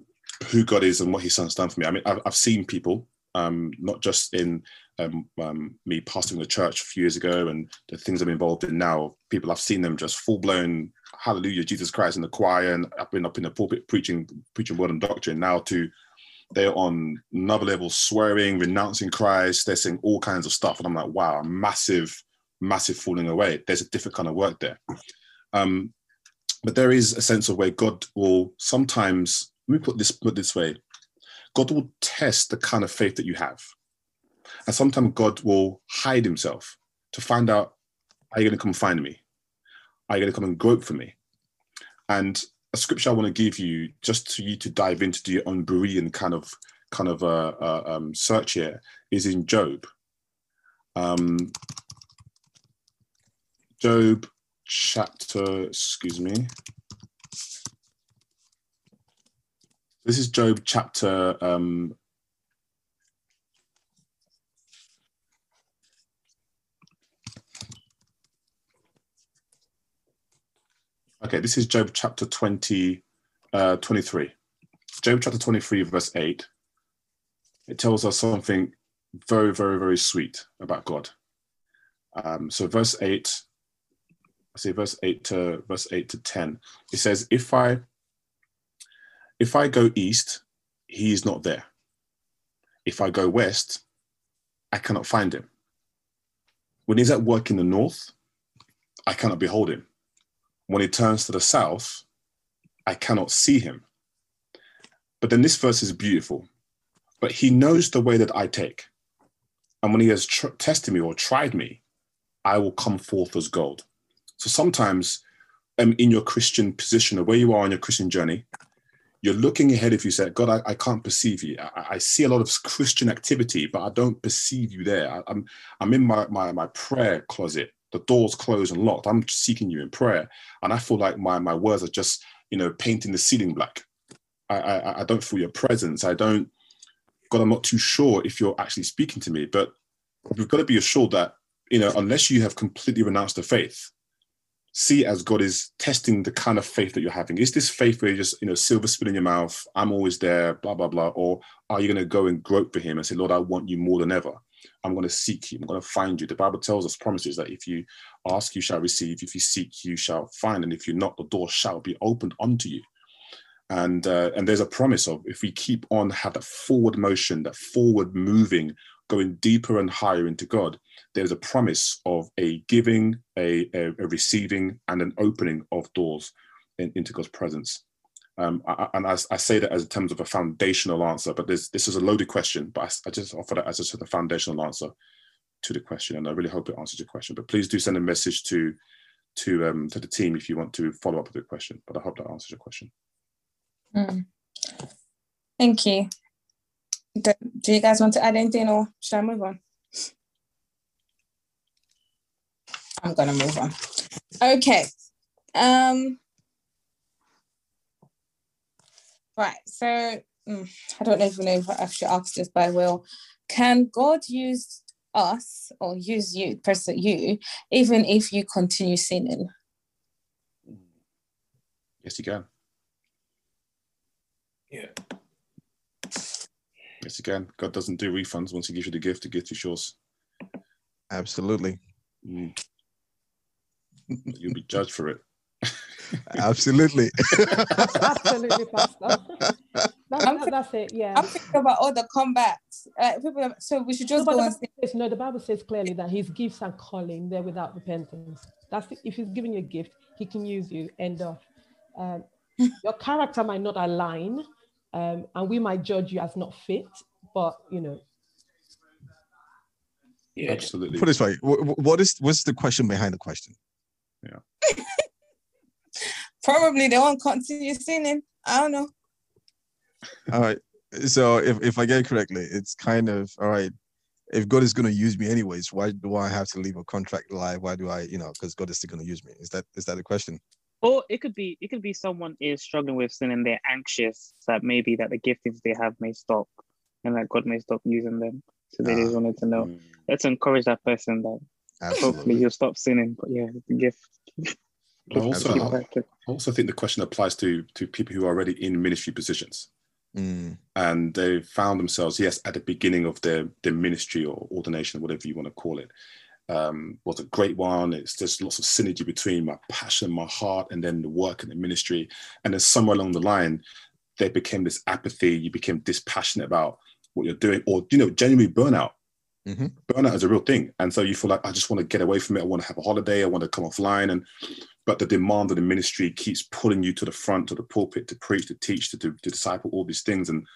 who God is and what His Son's done for me. I mean, I've, I've seen people, um, not just in um, um, me pastoring the church a few years ago and the things I'm involved in now. People I've seen them just full blown Hallelujah, Jesus Christ in the choir, and I've been up in the pulpit preaching preaching word and doctrine. Now to they're on another level, swearing, renouncing Christ. They're saying all kinds of stuff, and I'm like, wow, massive massive falling away. There's a different kind of work there. Um, but there is a sense of where God will sometimes, let me put this put this way, God will test the kind of faith that you have. And sometimes God will hide himself to find out, are you going to come find me? Are you going to come and grope for me? And a scripture I want to give you, just to you to dive into the own Berean kind of kind of uh, uh, um, search here, is in Job. Um, Job chapter, excuse me. This is Job chapter um, Okay, this is Job chapter 20, uh, 23. Job chapter 23, verse 8. It tells us something very, very, very sweet about God. Um, so, verse 8 Say verse 8 to verse 8 to 10. It says, if I if I go east, he is not there. If I go west, I cannot find him. When he's at work in the north, I cannot behold him. When he turns to the south, I cannot see him. But then this verse is beautiful. But he knows the way that I take. And when he has tr- tested me or tried me, I will come forth as gold. So sometimes um, in your Christian position or where you are on your Christian journey, you're looking ahead if you say, God, I, I can't perceive you. I, I, see a lot of Christian activity, but I don't perceive you there. I, am I'm, I'm in my, my, my prayer closet. The door's closed and locked. I'm seeking you in prayer. And I feel like my, my words are just, you know, painting the ceiling black. I, I, I don't feel your presence. I don't, God, I'm not too sure if you're actually speaking to me, but we've got to be assured that, you know, unless you have completely renounced the faith, see as God is testing the kind of faith that you're having. Is this faith where you just, you know, silver spoon in your mouth, I'm always there, blah, blah, blah? Or are you going to go and grope for him and say, Lord, I want you more than ever? I'm going to seek you. I'm going to find you. The Bible tells us, promises that if you ask, you shall receive. If you seek, you shall find. And if you knock, the door shall be opened unto you. And uh, and there's a promise of if we keep on have that forward motion, that forward moving, going deeper and higher into God, there's a promise of a giving, a, a, a receiving, and an opening of doors in, into God's presence. Um, I, and I, I, say that as in terms of a foundational answer, but this is a loaded question, but I, I just offer that as a sort of foundational answer to the question, and I really hope it answers your question. But please do send a message to to um, to the team if you want to follow up with the question. But I hope that answers your question. Mm. Thank you. Do, do you guys want to add anything, or should I move on? I'm gonna move on. Okay. Um. Right. So mm, I don't even know if I should ask this, but I will. Can God use us or use you, person you, even if you continue sinning? Yes, you can. Yeah. Yes, again, God doesn't do refunds. Once He gives you the gift, the gift is yours. Absolutely. Mm. You'll be judged for it. Absolutely. Absolutely, Pastor. That's, that's, it. Yeah. I'm thinking about all the comebacks. Uh, people, so we should just no, go and says, No, the Bible says clearly that His gifts and calling there without repentance. That's it. if He's giving you a gift, He can use you. End of. Um, your character might not align, um, and we might judge you as not fit, but you know. Yeah, absolutely. Put this way: what is what's the question behind the question? Yeah. Probably they won't continue singing. I don't know. All right. So if, if I get it correctly, it's kind of all right. If God is going to use me anyways, why do I have to leave a contract live? Why do I, you know, because God is still going to use me? Is that is that the question? Or it could be it could be someone is struggling with sin and they're anxious that maybe that the giftings they have may stop and that God may stop using them. So they just ah. wanted to know. Mm. Let's encourage that person that Absolutely. hopefully you'll stop sinning. But yeah, the gift. I also, I also think the question applies to to people who are already in ministry positions. Mm. And they found themselves, yes, at the beginning of their, their ministry or ordination, whatever you want to call it um, was a great one. It's just lots of synergy between my passion, my heart, and then the work and the ministry. And then somewhere along the line, there became this apathy. You became dispassionate about what you're doing, or you know, genuinely burnout. Mm-hmm. Burnout is a real thing, and so you feel like I just want to get away from it. I want to have a holiday. I want to come offline, and but the demand of the ministry keeps pulling you to the front of the pulpit to preach, to teach, to, to, to disciple all these things, and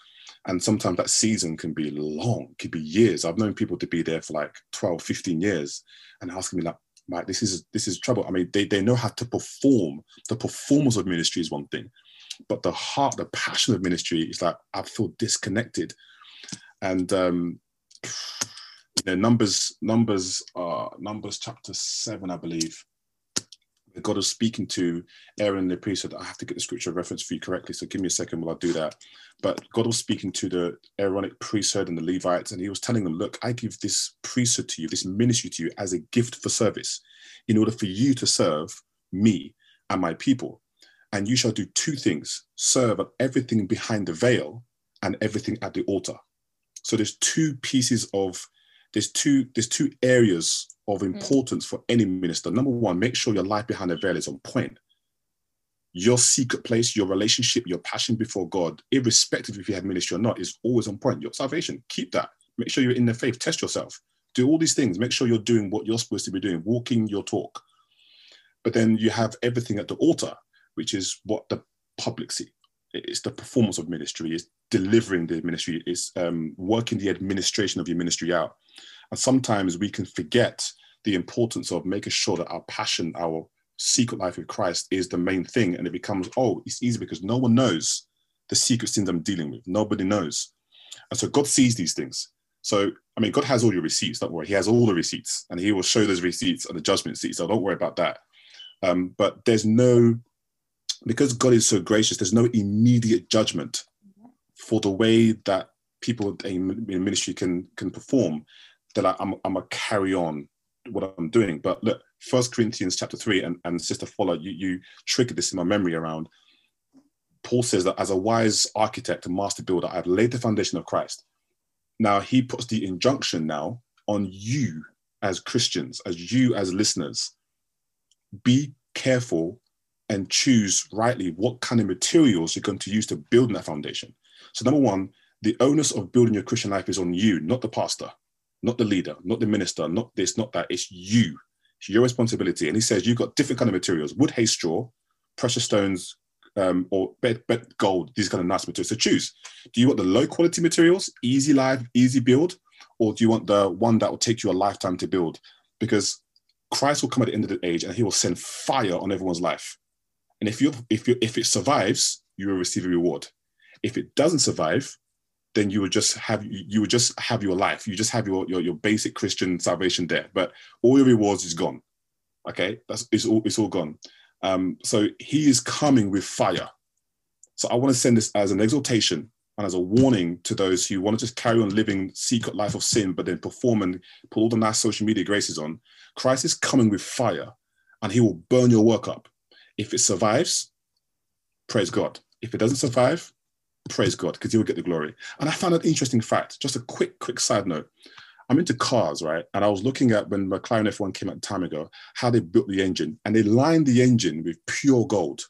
and sometimes that season can be long could be years i've known people to be there for like 12 15 years and asking me like Mike, this is this is trouble. I mean, they, they know how to perform. The performance of ministry is one thing, but the heart, the passion of ministry is like I feel disconnected. And um, you know, numbers, numbers, uh, numbers chapter seven, I believe. God was speaking to Aaron the priest. said, I have to get the scripture reference for you correctly, so give me a second while I do that. But God was speaking to the Aaronic priesthood and the Levites, and he was telling them, Look, I give this priesthood to you, this ministry to you as a gift for service, in order for you to serve me and my people. And you shall do two things serve at everything behind the veil and everything at the altar. So there's two pieces of there's two there's two areas of hmm. importance mm. for any minister. Number one, make sure your life behind the veil is on point. Your secret place, your relationship, your passion before God, irrespective if you have ministry or not, is always on point. Your salvation, keep that. Make sure you're in the faith. Test yourself. Do all these things. Make sure you're doing what you're supposed to be doing, walking your talk. But then you have everything at the altar, which is what the public see. It's the performance of ministry, it's delivering the ministry, it's um, working the administration of your ministry out. And sometimes we can forget the importance of making sure that our passion, our secret life with Christ is the main thing, and it becomes oh, it's easy because no one knows the secret sins I'm dealing with. Nobody knows, and so God sees these things. So I mean, God has all your receipts. Don't worry, He has all the receipts, and He will show those receipts on the judgment seat. So don't worry about that. Um, but there's no because God is so gracious. There's no immediate judgment for the way that people in ministry can can perform. That I'm I'm gonna carry on what I'm doing. But look, First Corinthians chapter three, and, and Sister Fola, you, you triggered this in my memory around. Paul says that as a wise architect and master builder, I've laid the foundation of Christ. Now he puts the injunction now on you as Christians, as you as listeners, be careful and choose rightly what kind of materials you're going to use to build that foundation. So number one, the onus of building your Christian life is on you, not the pastor, not the leader, not the minister, not this, not that. It's you. It's your responsibility. And he says you've got different kind of materials: wood, hay, straw, precious stones, um, or bed, bed, gold. These kind of nice materials. So choose. Do you want the low quality materials, easy life, easy build, or do you want the one that will take you a lifetime to build? Because Christ will come at the end of the age and he will send fire on everyone's life. And if you if you if it survives, you will receive a reward. If it doesn't survive, then you would just have you would just have your life. You just have your your, your basic Christian salvation there. But all your rewards is gone. Okay, that's it's all it's all gone. Um, so he is coming with fire. So I want to send this as an exhortation and as a warning to those who want to just carry on living secret life of sin, but then perform and put all the nice social media graces on. Christ is coming with fire, and he will burn your work up. If it survives, praise God. If it doesn't survive, praise God, because he will get the glory. And I found an interesting fact, just a quick, quick side note. I'm into cars, right? And I was looking at when McLaren F1 came out time ago, how they built the engine and they lined the engine with pure gold.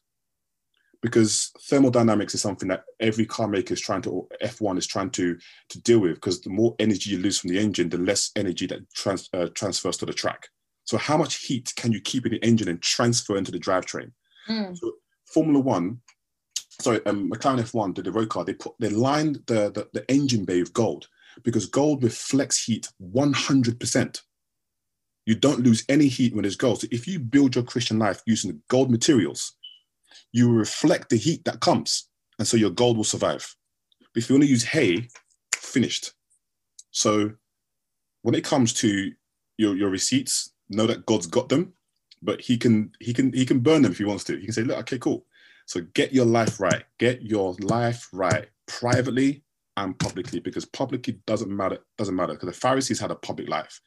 Because thermodynamics is something that every car maker is trying to, or F1 is trying to, to deal with, because the more energy you lose from the engine, the less energy that trans, uh, transfers to the track. So how much heat can you keep in the engine and transfer into the drivetrain? Mm. So Formula One, sorry, um, McLaren F1 did the road car. They put they lined the, the, the engine bay with gold because gold reflects heat 100%. You don't lose any heat when there's gold. So if you build your Christian life using the gold materials, you reflect the heat that comes. And so your gold will survive. But if you only use hay, finished. So when it comes to your, your receipts, know that God's got them, but he can he can he can burn them if he wants to. He can say, look, okay, cool. So get your life right. Get your life right privately and publicly because publicly doesn't matter, doesn't matter because the Pharisees had a public life,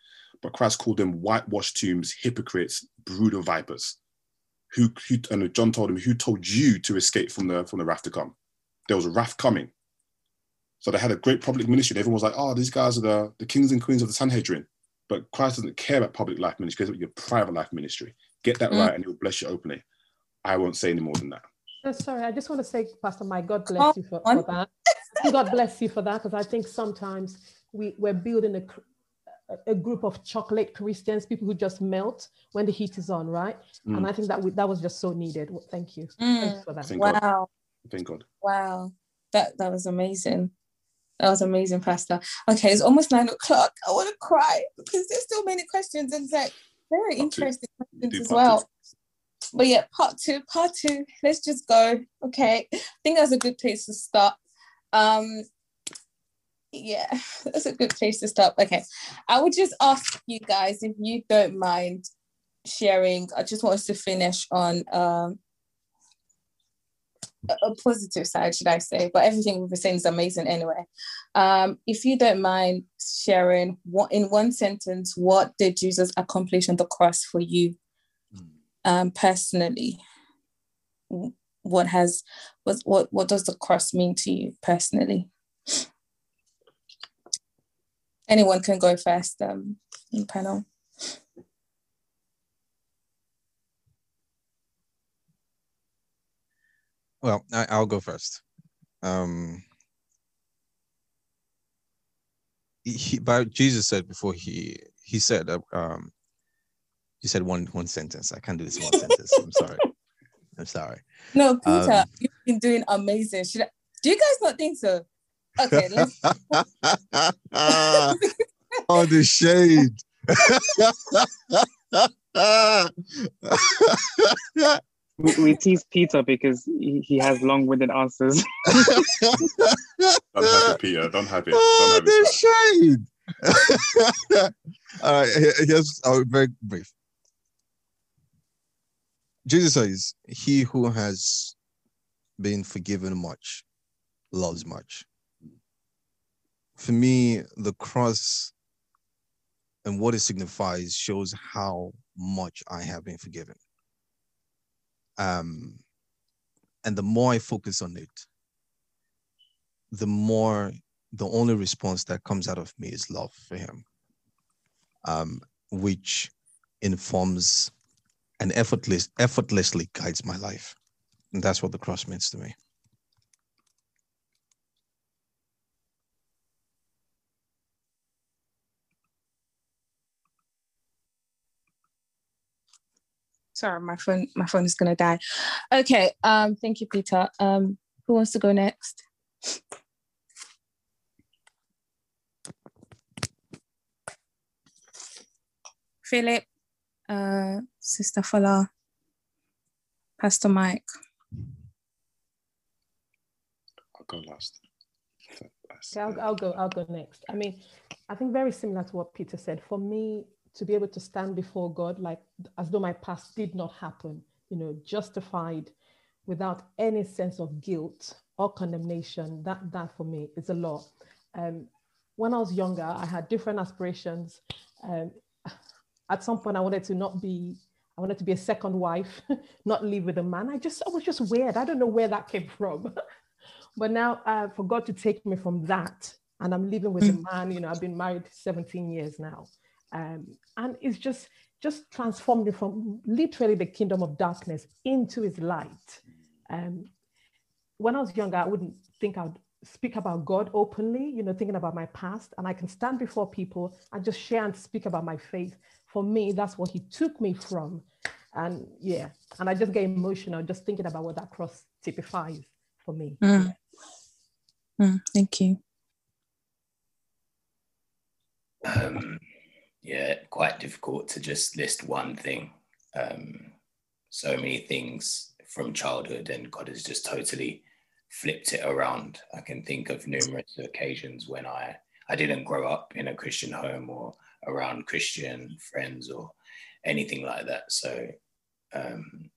but Christ called them whitewashed tombs, hypocrites, brood of vipers. Who, who and John told him, who told you to escape from the from the wrath to come? There was a wrath coming. So they had a great public ministry. Everyone was like, oh, these guys are the, the kings and queens of the Sanhedrin. But Christ doesn't care about public life ministry, cares about your private life ministry. Get that mm. right and he'll bless you openly. I won't say any more than that. Oh, sorry, I just want to say, Pastor Mike, God bless you for, for that. God bless you for that, because I think sometimes we, we're building a, a group of chocolate Christians, people who just melt when the heat is on, right? Mm. And I think that we, that was just so needed. Thank you. Mm. Thanks for that. Thank wow. God. Thank God. Wow. That that was amazing. That was amazing, Pastor. Okay, it's almost nine o'clock. I want to cry because there's still many questions and like very part interesting two. questions as well. But yeah, part two, part two. Let's just go. Okay, I think that's a good place to start. Um, yeah, that's a good place to start. Okay, I would just ask you guys if you don't mind sharing. I just want us to finish on um, a positive side, should I say? But everything we've been saying is amazing anyway. Um, if you don't mind sharing, what in one sentence, what did Jesus accomplish on the cross for you? Um, personally what has what, what what does the cross mean to you personally? Anyone can go first um in panel. Well I, will go first. Um he, but jesus said before he he said um you said one one sentence. I can't do this one sentence. I'm sorry. I'm sorry. No, Peter, um, you've been doing amazing. Should I, do you guys not think so? Okay, let's. oh, the shade. We, we tease Peter because he, he has long-winded answers. Don't have it, Peter. Don't have it. Don't Oh, have the it. shade. All right, here- here's uh, very brief. Jesus says, He who has been forgiven much loves much. For me, the cross and what it signifies shows how much I have been forgiven. Um, and the more I focus on it, the more the only response that comes out of me is love for him, um, which informs and effortless, effortlessly guides my life. And that's what the cross means to me. Sorry, my phone my phone is gonna die. Okay, um, thank you, Peter. Um, who wants to go next? Philip, uh, Sister Fola, Pastor Mike. I'll go last. Okay, I'll, I'll go. I'll go next. I mean, I think very similar to what Peter said. For me, to be able to stand before God, like as though my past did not happen, you know, justified, without any sense of guilt or condemnation. That that for me is a lot. Um, when I was younger, I had different aspirations. Um, at some point, I wanted to not be. I wanted to be a second wife, not live with a man. I just, I was just weird. I don't know where that came from. But now, uh, for God to take me from that, and I'm living with a man, you know, I've been married 17 years now. Um, and it's just, just transformed me from literally the kingdom of darkness into his light. Um, when I was younger, I wouldn't think I'd speak about God openly, you know, thinking about my past. And I can stand before people and just share and speak about my faith. For me, that's what he took me from. And yeah, and I just get emotional just thinking about what that cross typifies for me. Mm. Mm, thank you. Um, yeah, quite difficult to just list one thing. Um, so many things from childhood, and God has just totally flipped it around. I can think of numerous occasions when I I didn't grow up in a Christian home or around Christian friends or anything like that. So um,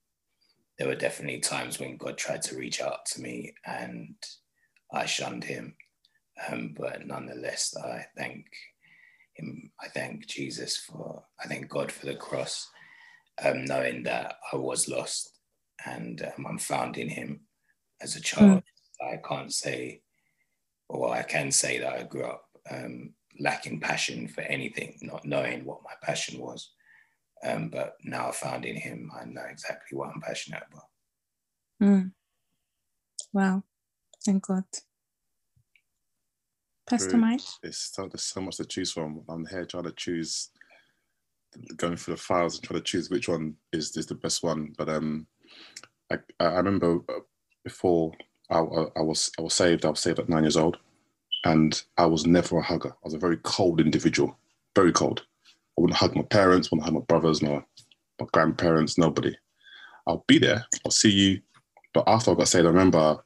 there were definitely times when God tried to reach out to me and I shunned him. Um, but nonetheless, I thank him. I thank Jesus for, I thank God for the cross, um, knowing that I was lost and um, I'm found in him as a child. I can't say, or I can say that I grew up um, lacking passion for anything, not knowing what my passion was. Um, but now I found in him, I know exactly what I'm passionate about. Mm. Wow. Thank God. Pastor Mike. It's so, there's so much to choose from. I'm here trying to choose, going through the files and trying to choose which one is, is the best one. But um, I, I remember uh, before I, I, I was I was saved. I was saved at nine years old, and I was never a hugger. I was a very cold individual, very cold. I wouldn't hug my parents, wouldn't hug my brothers, my my grandparents, nobody. I'll be there. I'll see you. But after I got saved, I remember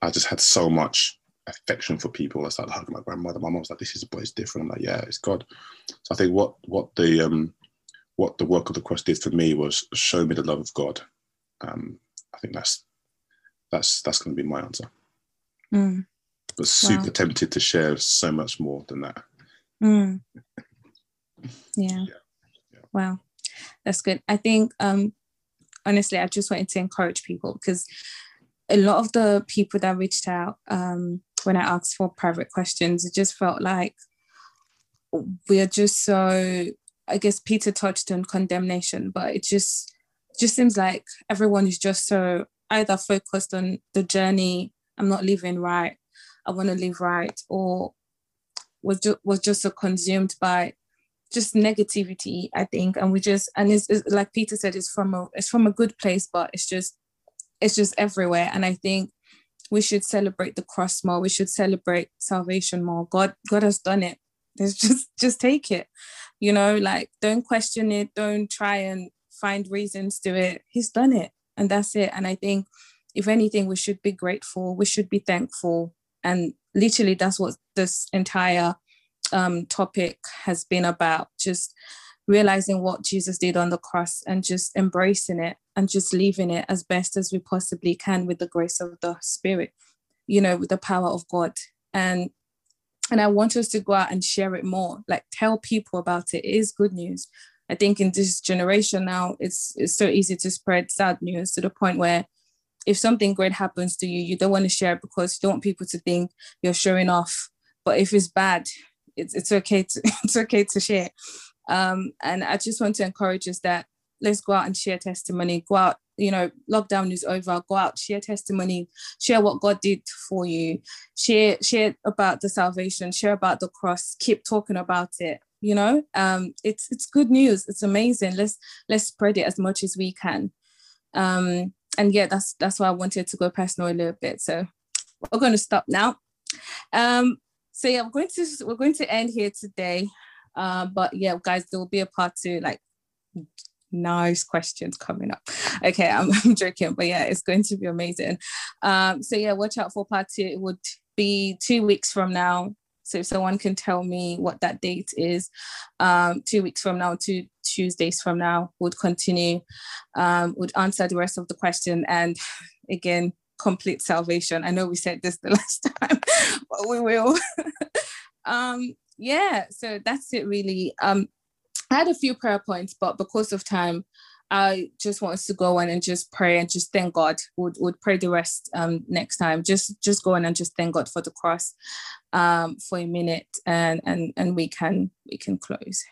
I just had so much affection for people. I started hugging my grandmother. My mom was like, "This is boy, it's different." I'm like, "Yeah, it's God." So I think what what the um what the work of the cross did for me was show me the love of God. Um, I think that's that's that's going to be my answer. Mm. But super Wow. tempted to share so much more than that. Mm. Yeah. Yeah. Wow. That's good. I think um honestly I just wanted to encourage people because a lot of the people that reached out um when I asked for private questions, it just felt like we are just so I guess Peter touched on condemnation, but it just just seems like everyone is just so either focused on the journey, I'm not living right, I want to live right, or was just was just so consumed by just negativity, I think. And we just and it's, it's like Peter said, it's from a it's from a good place, but it's just it's just everywhere. And I think we should celebrate the cross more. We should celebrate salvation more. God God has done it. Just just take it. You know, like don't question it, don't try and find reasons to it. He's done it, and that's it. And I think, if anything, we should be grateful. We should be thankful, and literally, that's what this entire um, topic has been about. Just realizing what Jesus did on the cross and just embracing it and just leaving it as best as we possibly can with the grace of the Spirit, you know, with the power of God. And and I want us to go out and share it more, like tell people about it. It is good news. I think in this generation now, it's it's so easy to spread sad news to the point where if something great happens to you, you don't want to share it because you don't want people to think you're showing off. But if it's bad, it's it's okay to it's okay to share. Um, and I just want to encourage us that let's go out and share testimony. Go out, you know, lockdown is over. Go out, share testimony, share what God did for you, share share about the salvation, share about the cross. Keep talking about it. You know, um, it's it's good news. It's amazing. Let's let's spread it as much as we can. Um, and yeah, that's that's why I wanted to go personal a little bit. So we're going to stop now. Um, so yeah, we're going to we're going to end here today. Uh, but yeah, guys, there will be a part two, like nice questions coming up. Okay, I'm, I'm, joking, but yeah, it's going to be amazing. Um, so yeah, watch out for part two. It would be two weeks from now. So if someone can tell me what that date is, um, two weeks from now, two Tuesdays from now, would continue, um, would answer the rest of the question. And again, complete salvation. I know we said this the last time, but we will. um, yeah, so that's it really. Um, I had a few prayer points, but because of time, I just want us to go on and just pray and just thank God. Would would pray the rest um next time. Just just go on and just thank God for the cross um for a minute and and and we can we can close.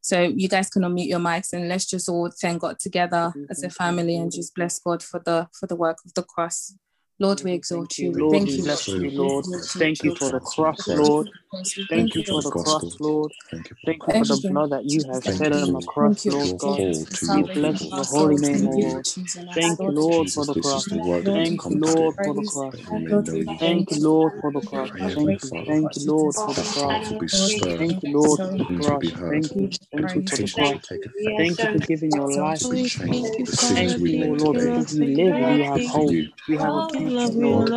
So you guys can unmute your mics and let's just all thank God together as a family and just bless God for the for the work of the cross. Lord, we exalt you. Lord, Thank we you. bless you, Lord. Thank you for the cross, Lord. Thank you for the cross, Lord. Thank you for the blood that you have shed on the cross, Lord God. We bless people. your holy name, O Thank. Lord. Thank you, Lord, for the cross. is the word that Thank you. Lord, for the cross. That we may know you. Thank you, Lord, for the cross. Thank you. Thank you, Lord, for the cross. hearts will be stirred, Thank you, Lord, for the cross. Thank you. Thank you for the cross. will take effect. Thank you for giving your life. We change Thank you, we Thank you, O make Lord, today. because we live, we have hope, you. we have a We future, love Lord.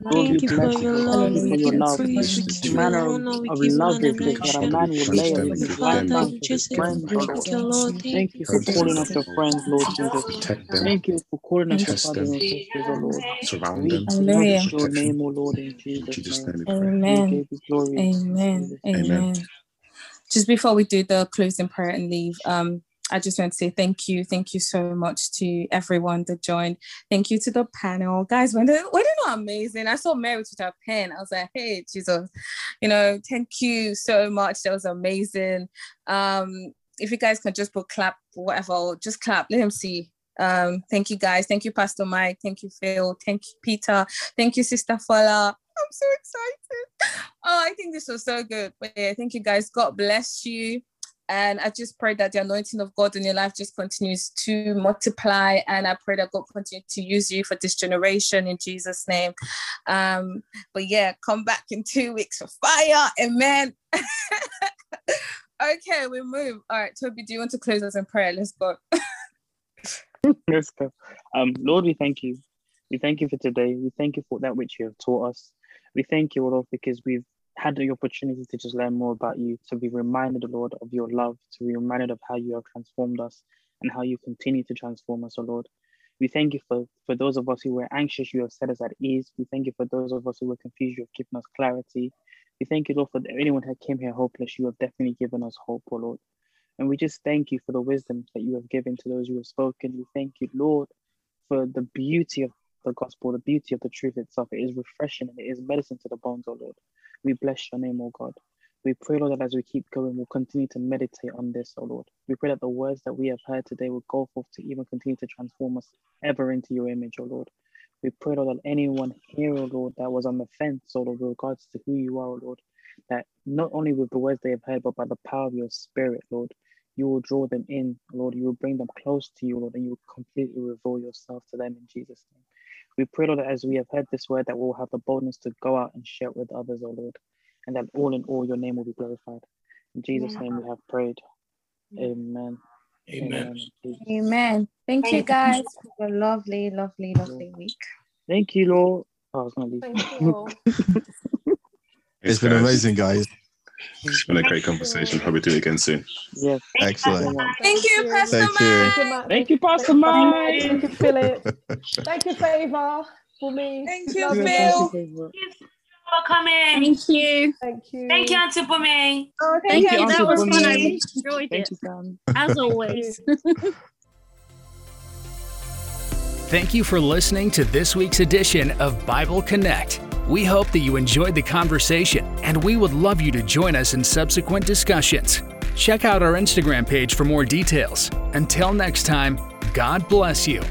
Lord. Lord, Thank you for bless you. your Thank love. you We for give your you love. praise. We Listen give to you you. Manner of, honor. We of give you love is this that a adoration. man would lay on his Understanding, give life them Father, down we for his just say give them friends, thank Lord. you, Lord. guidance, Thank Thank you you for for help them, calling us everything. your friends, Lord Jesus. protect them, Thank you for calling us your test brothers them, and sisters, Lord. surround We them bless Hallelujah. your protection. name, oh Lord, in In Jesus' Jesus' name. name we pray. We Amen. give you glory. in Amen. Jesus' name. Amen. Amen. Just before we do the closing prayer and leave, um, I just want to say thank you. Thank you so much to everyone that joined. Thank you to the panel. Guys, were they not amazing? I saw Mary with her pen. I was like, hey, Jesus, you know, thank you so much. That was amazing. Um, if you guys can just put clap whatever, just clap, let him see. Um, thank you guys. Thank you, Pastor Mike. Thank you, Phil. Thank you, Peter. Thank you, Sister Fola. I'm so excited. Oh, I think this was so good. But yeah, thank you guys. God bless you. And I just pray that the anointing of God in your life just continues to multiply. And I pray that God continue to use you for this generation in Jesus' name. Um, but yeah, come back in two weeks for fire. Amen. okay, we move. All right, Toby, do you want to close us in prayer? Let's go. Let's go. Um, Lord, we thank you. We thank you for today. We thank you for that which you have taught us. We thank you, Lord, because we've had the opportunity to just learn more about you, to be reminded, Lord, of your love, to be reminded of how you have transformed us and how you continue to transform us, O Lord. We thank you for, for those of us who were anxious, you have set us at ease. We thank you for those of us who were confused, you have given us clarity. We thank you, Lord, for anyone who came here hopeless, you have definitely given us hope, O Lord. And we just thank you for the wisdom that you have given to those who have spoken. We thank you, Lord, for the beauty of the gospel, the beauty of the truth itself. It is refreshing and it is medicine to the bones, O Lord. We bless your name, O God. We pray, Lord, that as we keep going, we'll continue to meditate on this, O Lord. We pray that the words that we have heard today will go forth to even continue to transform us ever into your image, O Lord. We pray, Lord, that anyone here, O Lord, that was on the fence, O Lord, with regards to who you are, O Lord, that not only with the words they have heard, but by the power of your spirit, Lord, you will draw them in, Lord. You will bring them close to you, Lord, and you will completely reveal yourself to them in Jesus' name. We pray, Lord, that as we have heard this word, that we'll have the boldness to go out and share it with others, O Lord, and that all in all, your name will be glorified. In Jesus' name we have prayed. Amen. Amen. Amen. Thank you guys for a lovely, lovely, lovely week. Thank you, Lord. Oh, I was gonna leave. Thank you all. It's been amazing, guys. It's been a great conversation. Probably do it again soon. Yes. Excellent. Thank you, Pastor Thank you. Mike. Thank you, Matt. Thank you, Pastor Mike. Thank you, Philip. Thank you, Favor, for me. Thank you, Love Phil. for coming. Thank you. Thank you. Thank you, Auntie Bumi. Oh, Thank you, you. That was fun. I really enjoyed Thank it, you, Sam. as always. Thank you for listening to this week's edition of Bible Connect. We hope that you enjoyed the conversation, and we would love you to join us in subsequent discussions. Check out our Instagram page for more details. Until next time, God bless you.